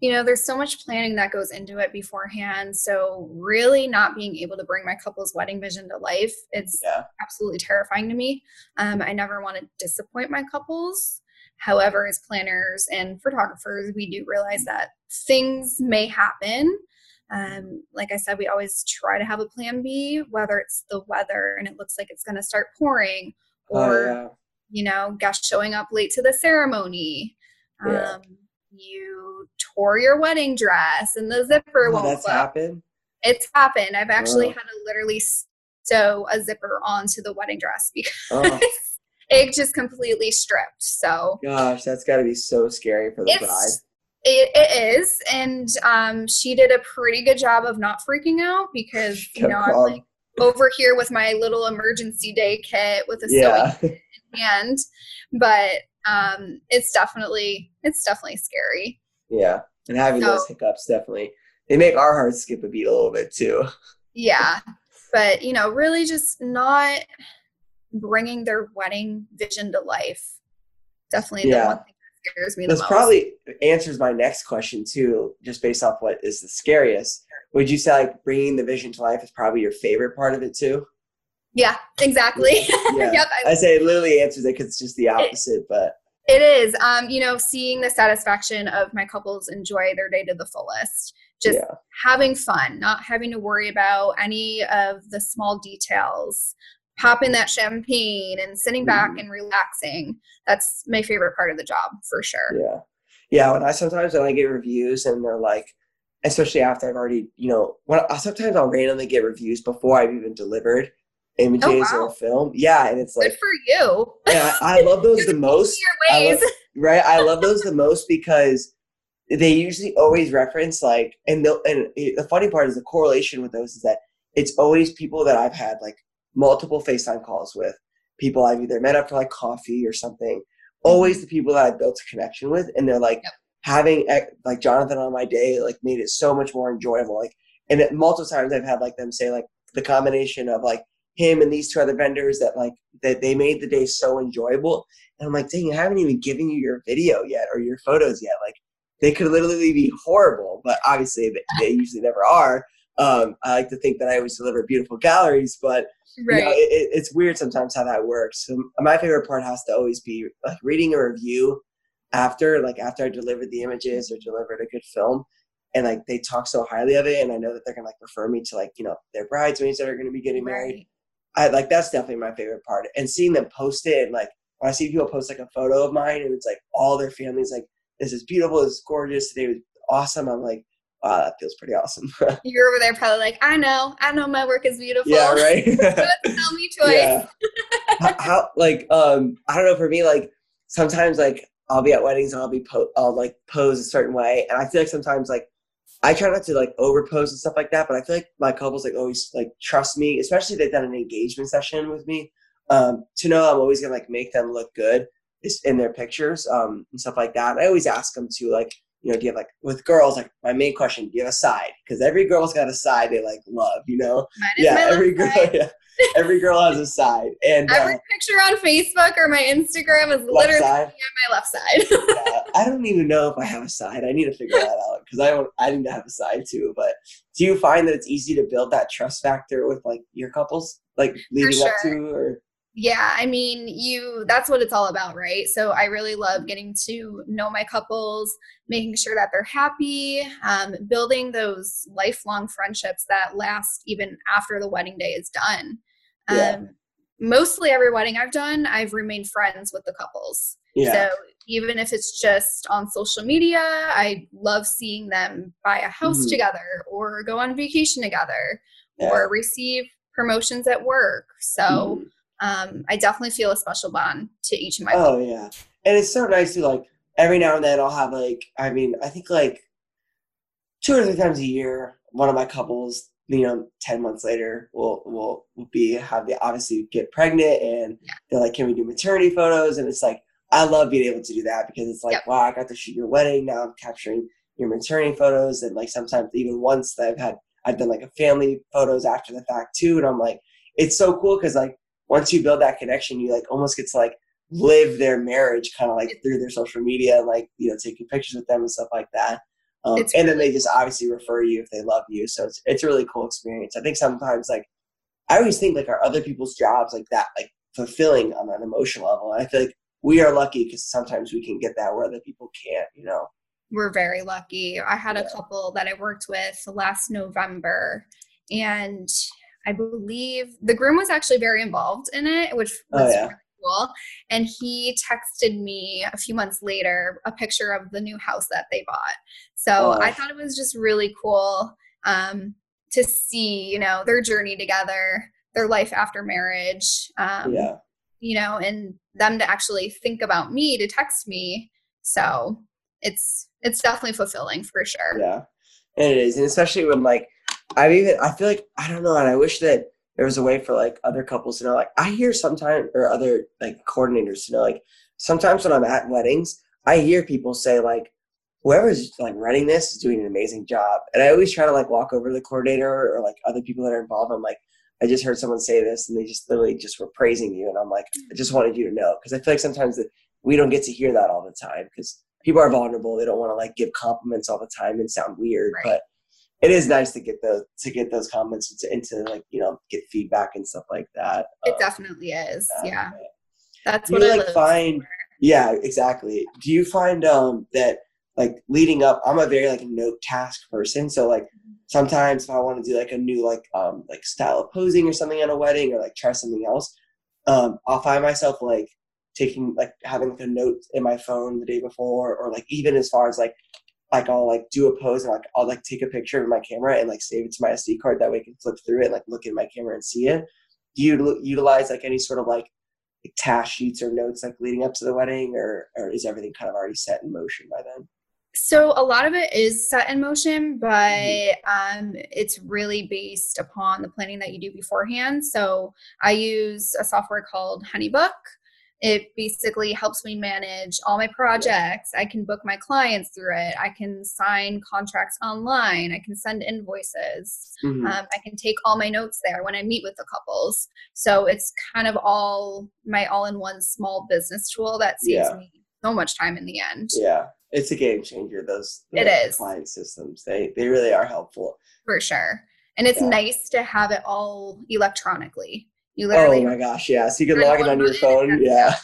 You know, there's so much planning that goes into it beforehand. So, really, not being able to bring my couple's wedding vision to life, it's yeah. absolutely terrifying to me. Um, I never want to disappoint my couples. However, as planners and photographers, we do realize that things may happen. Um, like I said, we always try to have a plan B, whether it's the weather and it looks like it's going to start pouring, oh, or oh, yeah you know, guests showing up late to the ceremony. Yeah. Um, you tore your wedding dress and the zipper oh, won't that's flip. happened it's happened i've actually oh. had to literally sew a zipper onto the wedding dress because oh. it just completely stripped so gosh that's got to be so scary for the bride it, it is and um, she did a pretty good job of not freaking out because you know i'm like over here with my little emergency day kit with a sewing yeah. sewing hand but um it's definitely it's definitely scary yeah and having so, those hiccups definitely they make our hearts skip a beat a little bit too yeah but you know really just not bringing their wedding vision to life definitely yeah. the one thing that scares me this probably answers my next question too just based off what is the scariest would you say like bringing the vision to life is probably your favorite part of it too yeah, exactly. Yeah. yep. I, I, say it literally answers it because it's just the opposite, it, but It is. Um, you know, seeing the satisfaction of my couples enjoy their day to the fullest. Just yeah. having fun, not having to worry about any of the small details. Popping that champagne and sitting back mm. and relaxing. That's my favorite part of the job for sure. Yeah. Yeah. When I sometimes when I get reviews and they're like, especially after I've already, you know, when I, sometimes I'll randomly get reviews before I've even delivered images oh, wow. or film. Yeah, and it's like good for you. Yeah, I, love those the most. I love, right, I love those the most because they usually always reference like, and the and the funny part is the correlation with those is that it's always people that I've had like multiple FaceTime calls with, people I've either met up for like coffee or something. Always mm-hmm. the people that I built a connection with, and they're like yep. having like Jonathan on my day like made it so much more enjoyable. Like, and it, multiple times I've had like them say like the combination of like him and these two other vendors that like that they made the day so enjoyable. And I'm like, dang, I haven't even given you your video yet or your photos yet. Like they could literally be horrible, but obviously they, they usually never are. Um, I like to think that I always deliver beautiful galleries, but right. you know, it, it's weird sometimes how that works. So my favorite part has to always be like reading a review after, like after I delivered the images or delivered a good film, and like they talk so highly of it, and I know that they're gonna like refer me to like you know their bridesmaids that are gonna be getting married, I like that's definitely my favorite part. And seeing them post it and like when I see people post like a photo of mine and it's like all their families like this is beautiful, this is gorgeous, today was awesome. I'm like, wow, that feels pretty awesome. You're over there probably like, I know, I know my work is beautiful. Yeah, right. tell me twice. Yeah. how, how, like um I don't know for me like sometimes like I'll be at weddings and I'll be po- I'll like pose a certain way and I feel like sometimes like I try not to like overpose and stuff like that, but I feel like my couples like always like trust me, especially if they've done an engagement session with me, um, to know I'm always gonna like make them look good in their pictures um, and stuff like that. I always ask them to like, you know, do you have like with girls like my main question, do you have a side? Because every girl's got a side they like love, you know. yeah, every girl. Yeah, every girl has a side, and every uh, picture on Facebook or my Instagram is literally on my left side. yeah, I don't even know if I have a side. I need to figure that out because I don't. I need to have a side too. But do you find that it's easy to build that trust factor with like your couples, like leading sure. up to, or? Yeah, I mean, you that's what it's all about, right? So I really love getting to know my couples, making sure that they're happy, um, building those lifelong friendships that last even after the wedding day is done. Yeah. Um, mostly every wedding I've done, I've remained friends with the couples. Yeah. So even if it's just on social media, I love seeing them buy a house mm-hmm. together or go on vacation together yeah. or receive promotions at work. So mm-hmm um, I definitely feel a special bond to each of my. Oh yeah, and it's so nice to like every now and then I'll have like I mean I think like two or three times a year one of my couples you know 10 months later we'll, will be have the obviously get pregnant and they're like can we do maternity photos and it's like i love being able to do that because it's like yep. wow i got to shoot your wedding now i'm capturing your maternity photos and like sometimes even once that i've had i've done like a family photos after the fact too and i'm like it's so cool because like once you build that connection, you like almost get to like live their marriage kind of like through their social media like, you know, taking pictures with them and stuff like that. Um, and really then they just obviously refer you if they love you. So it's, it's a really cool experience. I think sometimes like, I always think like our other people's jobs like that, like fulfilling on an emotional level. And I feel like we are lucky because sometimes we can get that where other people can't, you know? We're very lucky. I had yeah. a couple that I worked with last November and I believe the groom was actually very involved in it, which oh, was oh, yeah. really cool. And he texted me a few months later a picture of the new house that they bought. So oh. I thought it was just really cool um, to see, you know, their journey together, their life after marriage. Um, yeah. You know, and them to actually think about me to text me. So it's it's definitely fulfilling for sure. Yeah, and it is, and especially when like I've even I feel like I don't know, and I wish that there was a way for like other couples to know. Like I hear sometimes or other like coordinators to know. Like sometimes when I'm at weddings, I hear people say like whoever's like running this is doing an amazing job, and I always try to like walk over to the coordinator or, like other people that are involved. I'm like. I just heard someone say this, and they just literally just were praising you, and I'm like, I just wanted you to know because I feel like sometimes that we don't get to hear that all the time because people are vulnerable. They don't want to like give compliments all the time and sound weird, right. but it is nice to get those to get those comments into, into like you know get feedback and stuff like that. It um, definitely is. Yeah, yeah. that's what you I like find. Yeah, exactly. Do you find um that like leading up? I'm a very like note task person, so like sometimes if I want to do like a new like um like style of posing or something at a wedding or like try something else, um I'll find myself like taking like having like a note in my phone the day before or like even as far as like like I'll like do a pose and like I'll like take a picture of my camera and like save it to my SD card that way I can flip through it and like look at my camera and see it. Do you utilize like any sort of like, like task sheets or notes like leading up to the wedding or or is everything kind of already set in motion by then? So a lot of it is set in motion, but mm-hmm. um, it's really based upon the planning that you do beforehand. So I use a software called Honeybook. It basically helps me manage all my projects. I can book my clients through it. I can sign contracts online. I can send invoices. Mm-hmm. Um, I can take all my notes there when I meet with the couples. So it's kind of all my all in one small business tool that saves yeah. me so much time in the end. Yeah it's a game changer. Those it is client systems. They they really are helpful for sure. And it's yeah. nice to have it all electronically. You oh literally. Oh my gosh, yeah. So you can log it on your phone. Yeah.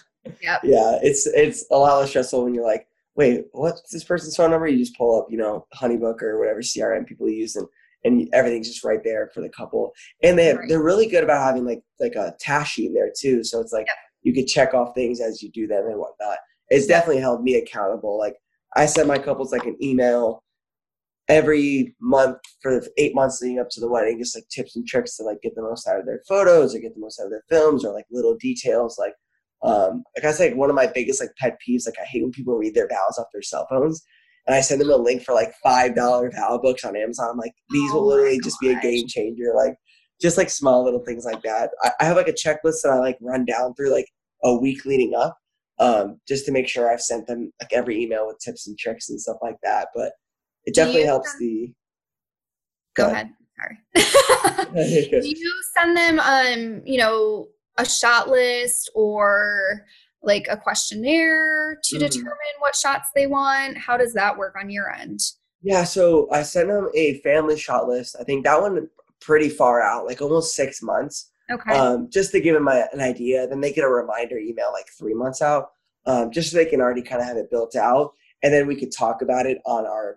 Yep. Yeah. It's it's a lot less stressful when you're like, wait, what's this person's phone number? You just pull up, you know, Honeybook or whatever CRM people use, and and everything's just right there for the couple. And they have, right. they're really good about having like like a task sheet in there too. So it's like yep. you could check off things as you do them and whatnot. It's definitely held me accountable. Like I send my couples like an email every month for the eight months leading up to the wedding, just like tips and tricks to like get the most out of their photos or get the most out of their films or like little details. Like, um, like I said, one of my biggest like pet peeves, like I hate when people read their vows off their cell phones. And I send them a link for like five dollar vow books on Amazon. I'm like, these oh will literally just be a game changer. Like, just like small little things like that. I, I have like a checklist that I like run down through like a week leading up um, just to make sure I've sent them like every email with tips and tricks and stuff like that. But it definitely helps send, the. Go, go ahead. ahead. Sorry. Do you send them, um, you know, a shot list or like a questionnaire to mm-hmm. determine what shots they want? How does that work on your end? Yeah, so I sent them a family shot list. I think that one pretty far out, like almost six months. Okay. Um, just to give them a, an idea. Then they get a reminder email like three months out, um, just so they can already kind of have it built out. And then we could talk about it on our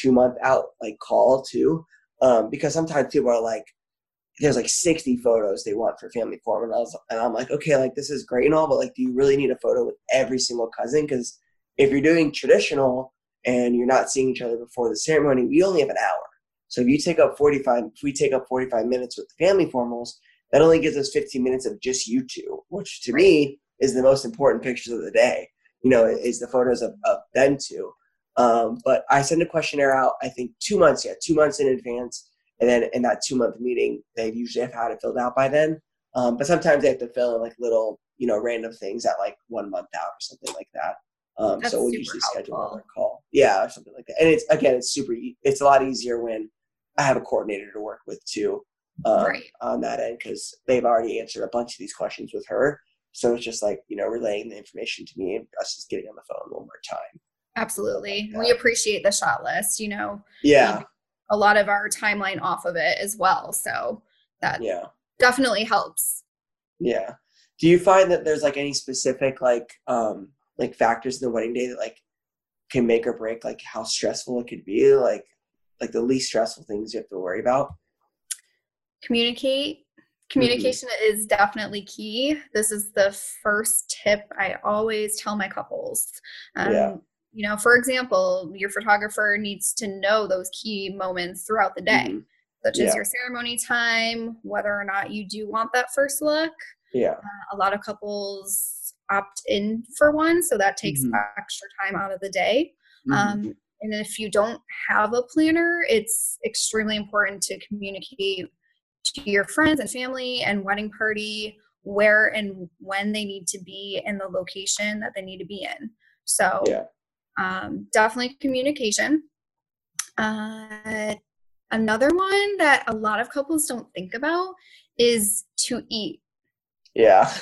two month out like call too. Um, because sometimes people are like, there's like 60 photos they want for family form. And I was, and I'm like, okay, like this is great and all, but like, do you really need a photo with every single cousin? Because if you're doing traditional and you're not seeing each other before the ceremony, we only have an hour. So if you take up 45, if we take up 45 minutes with the family formals, that only gives us 15 minutes of just you two, which to me is the most important pictures of the day. You know, is the photos of, of them two. Um, but I send a questionnaire out, I think two months, yeah, two months in advance. And then in that two month meeting, they usually have had it filled out by then. Um, but sometimes they have to fill in like little, you know, random things at like one month out or something like that. Um, so we'll usually helpful. schedule another call. Yeah, or something like that. And it's again, it's super. It's a lot easier when I have a coordinator to work with too um, right. on that end because they've already answered a bunch of these questions with her. So it's just like, you know, relaying the information to me and us just getting on the phone one more time. Absolutely. Like we appreciate the shot list, you know. Yeah. A lot of our timeline off of it as well. So that yeah. definitely helps. Yeah. Do you find that there's like any specific like um like factors in the wedding day that like can make or break like how stressful it could be? Like like the least stressful things you have to worry about? communicate communication mm-hmm. is definitely key this is the first tip i always tell my couples um, yeah. You know for example your photographer needs to know those key moments throughout the day mm-hmm. such yeah. as your ceremony time whether or not you do want that first look yeah uh, a lot of couples opt in for one so that takes mm-hmm. extra time out of the day mm-hmm. um, and if you don't have a planner it's extremely important to communicate to your friends and family and wedding party where and when they need to be in the location that they need to be in. So, yeah. Um, definitely communication. Uh, another one that a lot of couples don't think about is to eat. Yeah.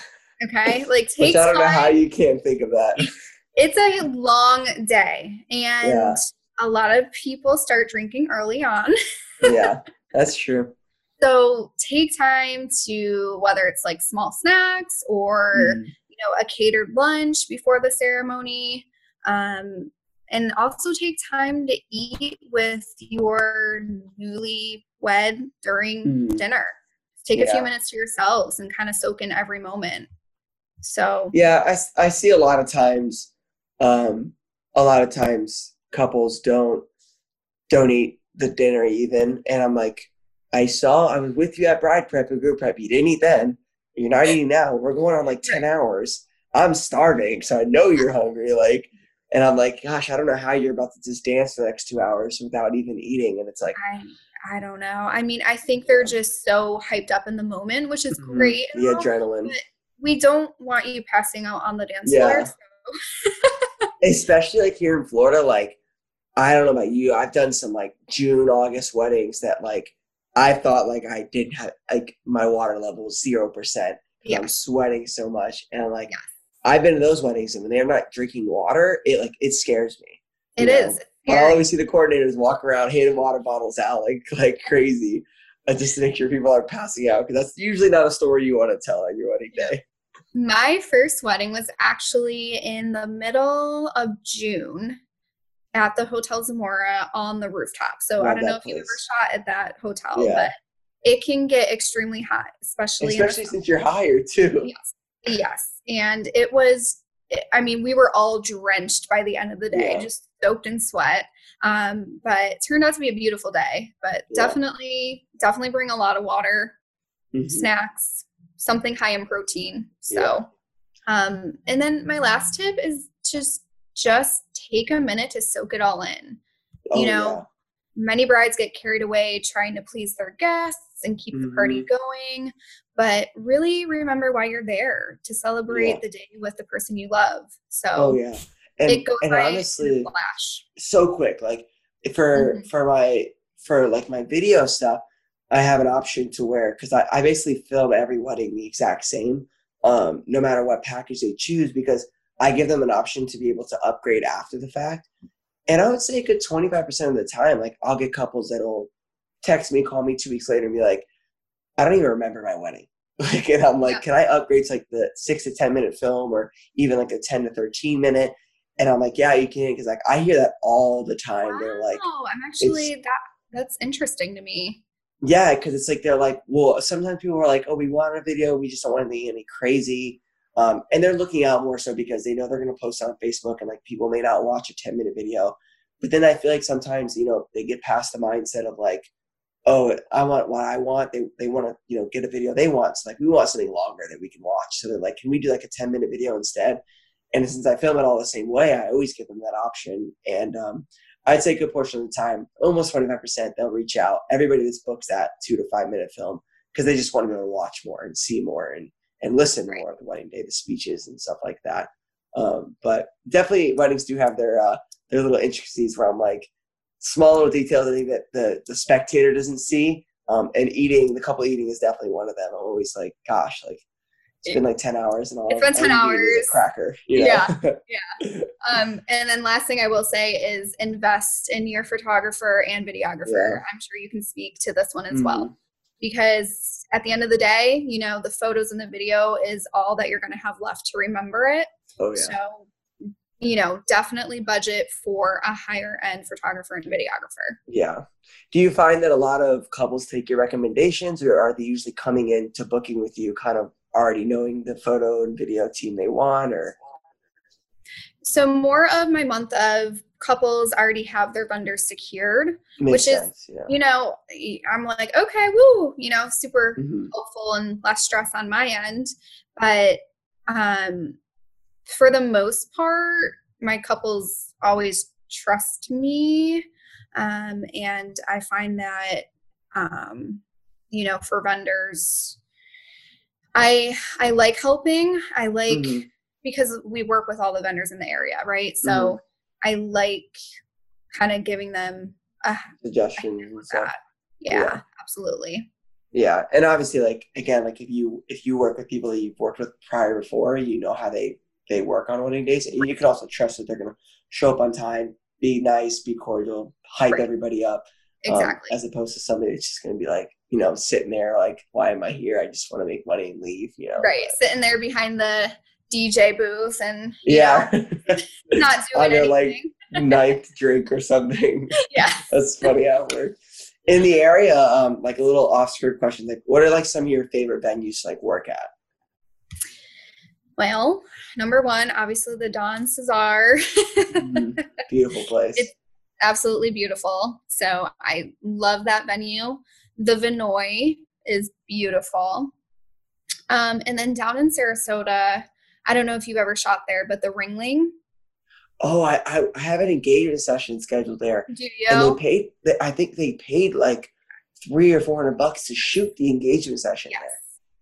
Okay. Like take. I don't know how you can't think of that. It's a long day, and yeah. a lot of people start drinking early on. yeah, that's true. So take time to whether it's like small snacks or mm. you know, a catered lunch before the ceremony. Um, and also take time to eat with your newly wed during mm. dinner. Take yeah. a few minutes to yourselves and kind of soak in every moment. So yeah, I, I see a lot of times, um, a lot of times couples don't don't eat the dinner even, and I'm like, I saw I was with you at bride prep and group prep. You didn't eat then. You're not eating now. We're going on like ten hours. I'm starving, so I know you're hungry. Like, and I'm like, gosh, I don't know how you're about to just dance for the next two hours without even eating. And it's like, I, I don't know. I mean, I think they're just so hyped up in the moment, which is mm-hmm. great. The adrenaline. we don't want you passing out on the dance yeah. floor. So. Especially like here in Florida, like I don't know about you. I've done some like June, August weddings that like I thought like I didn't have like my water level was zero percent. Yeah. I'm sweating so much, and I'm like, yes. I've been to those weddings, and when they're not drinking water, it like it scares me. It is. I always see the coordinators walk around handing water bottles out like like crazy, uh, just to make sure people are passing out because that's usually not a story you want to tell on your wedding day. My first wedding was actually in the middle of June at the Hotel Zamora on the rooftop. So Love I don't know if place. you ever shot at that hotel, yeah. but it can get extremely hot, especially especially since you're higher too. Yes, yes, and it was. I mean, we were all drenched by the end of the day, yeah. just soaked in sweat. Um, but it turned out to be a beautiful day. But yeah. definitely, definitely bring a lot of water, mm-hmm. snacks, something high in protein. So, um, and then my last tip is just just take a minute to soak it all in. Oh, you know, yeah. many brides get carried away trying to please their guests and keep mm-hmm. the party mm-hmm. going, but really remember why you're there to celebrate yeah. the day with the person you love. So, oh yeah, and, it goes and honestly, flash so quick. Like for mm-hmm. for my for like my video stuff, I have an option to wear because I, I basically film every wedding the exact same, um, no matter what package they choose because I give them an option to be able to upgrade after the fact. And I would say a good 25% of the time, like I'll get couples that'll text me, call me two weeks later and be like, I don't even remember my wedding. Like, and I'm like, yeah. can I upgrade to like the six to 10 minute film or even like a 10 to 13 minute? And I'm like, yeah, you can. Cause like, I hear that all the time. Wow, they're like, oh, I'm actually that that's interesting to me. Yeah. Cause it's like, they're like, well, sometimes people are like, oh, we want a video. We just don't want anything any crazy. Um, and they're looking out more so because they know they're going to post on Facebook and like people may not watch a 10 minute video. But then I feel like sometimes, you know, they get past the mindset of like, oh, I want what I want. They, they want to, you know, get a video they want. So like, we want something longer that we can watch. So they're like, can we do like a 10 minute video instead? And since I film it all the same way, I always give them that option. And um, I'd say a good portion of the time, almost 25%, they'll reach out. Everybody that's books that two to five minute film because they just want to be able to watch more and see more and and listen right. more at the wedding day, the speeches and stuff like that. Um, but definitely weddings do have their uh, their little intricacies where I'm like small little details I think that the the spectator doesn't see. Um, and eating, the couple eating is definitely one of them. I'm always like, gosh, like it's been like 10 hours and all. It's been 10 hours. cracker. You know? Yeah. Yeah. um, and then last thing I will say is invest in your photographer and videographer. Yeah. I'm sure you can speak to this one as mm-hmm. well because at the end of the day, you know, the photos and the video is all that you're going to have left to remember it. Oh, yeah. So, you know, definitely budget for a higher end photographer and videographer. Yeah. Do you find that a lot of couples take your recommendations or are they usually coming in to booking with you kind of already knowing the photo and video team they want or? So, more of my month of couples already have their vendors secured, Makes which sense, is, yeah. you know, I'm like, okay, woo, you know, super mm-hmm. helpful and less stress on my end. But um, for the most part, my couples always trust me. Um, and I find that, um, you know, for vendors, I I like helping. I like mm-hmm. because we work with all the vendors in the area, right? So mm-hmm. I like kind of giving them a suggestions. Yeah, yeah, absolutely. Yeah, and obviously, like again, like if you if you work with people that you've worked with prior before, you know how they they work on wedding days, and you can also trust that they're going to show up on time, be nice, be cordial, hype right. everybody up. Um, exactly. Um, as opposed to somebody that's just going to be like, you know, sitting there like, why am I here? I just want to make money and leave. You know. Right, but, sitting there behind the DJ booth and you Yeah. know, not On doing their, like. Ninth drink or something. yeah. That's funny how it works. In the area, um, like a little off script question, like what are like some of your favorite venues to like work at? Well, number one, obviously the Don Cesar. Mhm. Beautiful place. It's- Absolutely beautiful. So I love that venue. The Vinoy is beautiful. Um, and then down in Sarasota, I don't know if you've ever shot there, but the Ringling. oh, I, I I have an engagement session scheduled there. Do And they paid I think they paid like three or four hundred bucks to shoot the engagement session Yes. there.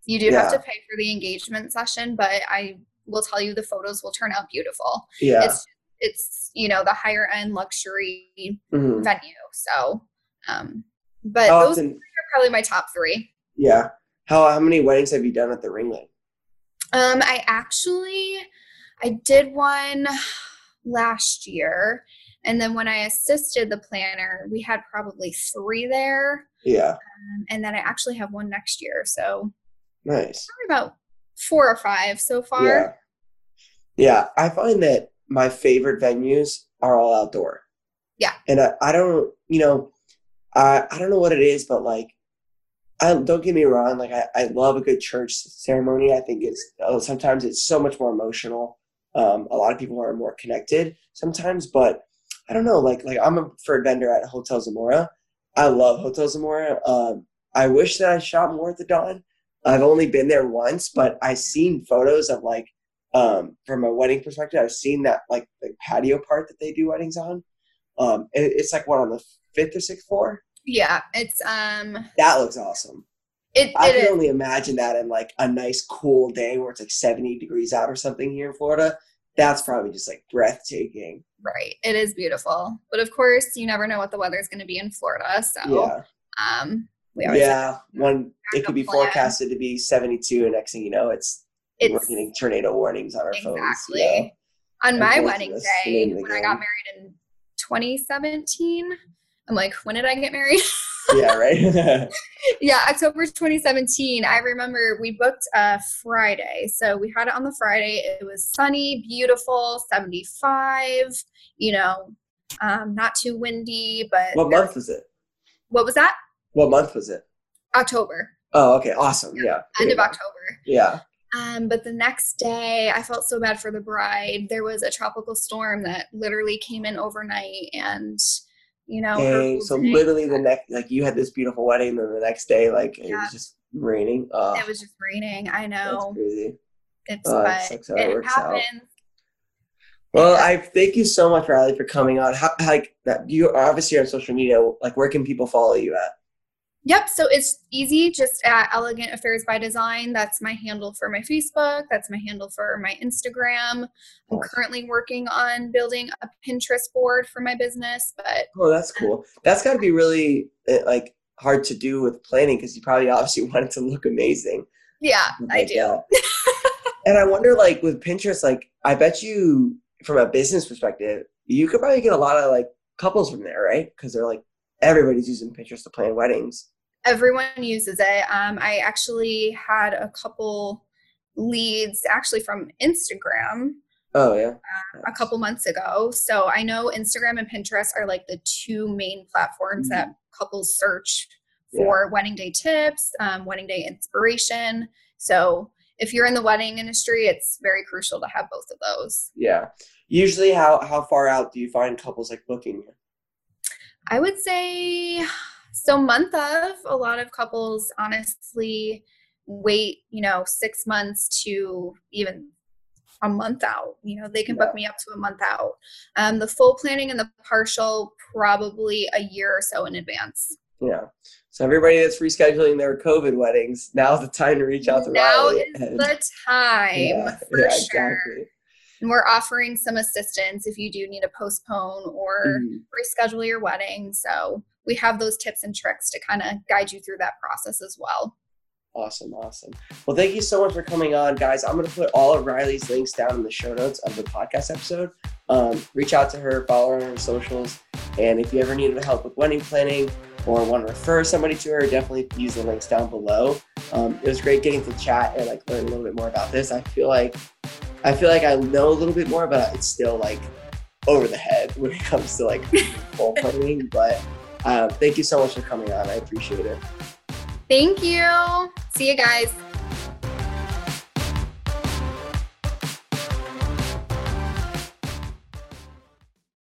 You do have to pay for the engagement session, but I will tell you the photos will turn out beautiful. Yeah. It's it's you know the higher end luxury Mhm. venue. So um but How those often are probably my top three. yeah. How how many weddings have you done at the Ringling? Um I actually I did one last year and then when I assisted the planner, we had probably three there. Yeah. Um, and then I actually have one next year. So Nice. about four or five so far. Yeah. Yeah. I find that my favorite venues are all outdoor. Yeah. And I, I don't, you know, I I don't know what it is, but like, I don't get me wrong. Like, I, I love a good church ceremony. I think it's uh, sometimes it's so much more emotional. Um, a lot of people are more connected sometimes, but I don't know. Like, like I'm a preferred vendor at Hotel Zamora. I love Hotel Zamora. Um, I wish that I shot more at the Don. I've only been there once, but I've seen photos of like um, from a wedding perspective. I've seen that like the patio part that they do weddings on. Um, and it's like what on the fifth or sixth floor. Yeah, it's um That looks awesome. it, I it can only imagine that in like a nice cool day where it's like 70 degrees out or something here in Florida. That's probably just like breathtaking. right. It is beautiful. But of course, you never know what the weather is going to be in Florida. So Yeah. um we always Yeah. When it could be plan. forecasted to be 72, and next thing you know, it's, we're it's getting tornado warnings on our phones. exactly on my wedding day when I got married in 2017. I'm like, when did I get married? yeah, right? yeah, October 2017. I remember we booked a Friday. So we had it on the Friday. It was sunny, beautiful, 75, you know, um, not too windy, but what month was it? what was that? What month was it? October, Oh, okay. Awesome. Yeah. end of. October. Yeah. Um, but the next day, I felt so bad for the bride. There was a tropical storm that literally came in overnight, and you know, Dang. So literally the next, like you had this beautiful wedding, and the next day, like it was just raining. Oh, it was just raining. I that's know crazy. it's Oh, but it it out. happens. Well, I thank you so much, Riley, for coming on. How, like that, you are obviously on social media. Like, where can people follow you at? Yep. So it's easy, just at Elegant Affairs by Design. That's my handle for my Facebook. That's my handle for my Instagram. I'm currently working on building a Pinterest board for my business, but Oh, that's cool. That's got to be really uh, like hard to do with planning because you probably obviously want it to look amazing. yeah, I do. and I wonder, like with Pinterest, like I bet you, from a business perspective, you could probably get a lot of like couples from there, right? Because they're like everybody's using Pinterest to plan weddings. Everyone uses it. Um, I actually had a couple leads actually from Instagram Oh yeah, a couple months ago. So I know Instagram and Pinterest are like the two main platforms that couples search Yeah. for wedding day tips, um, wedding day inspiration. So if you're in the wedding industry, it's very crucial to have both of those. yeah. Usually, how how far out do you find couples like booking? I would say so month of a lot of couples honestly wait, you know, 6 months to even a month out. You know, they can book me up to a month out. Um, the full planning and the partial probably a year or so in advance. Yeah. So everybody that's rescheduling their COVID weddings, now's the time to reach out to now Riley. is and- the time yeah, for yeah, sure. exactly. And we're offering some assistance if you do need to postpone or Mhm. reschedule your wedding. So we have those tips and tricks to kind of guide you through that process as well. Awesome, awesome. Well, thank you so much for coming on, guys. I'm going to put all of Riley's links down in the show notes of the podcast episode. Um, reach out to her, follow her on her socials, and if you ever need help with wedding planning or want to refer somebody to her, definitely use the links down below. Um, it was great getting to chat and like learn a little bit more about this. I feel like I feel like I know a little bit more, but it's still like over the head when it comes to like pole putting. But uh, thank you so much for coming on. I appreciate it. Thank you. See you guys.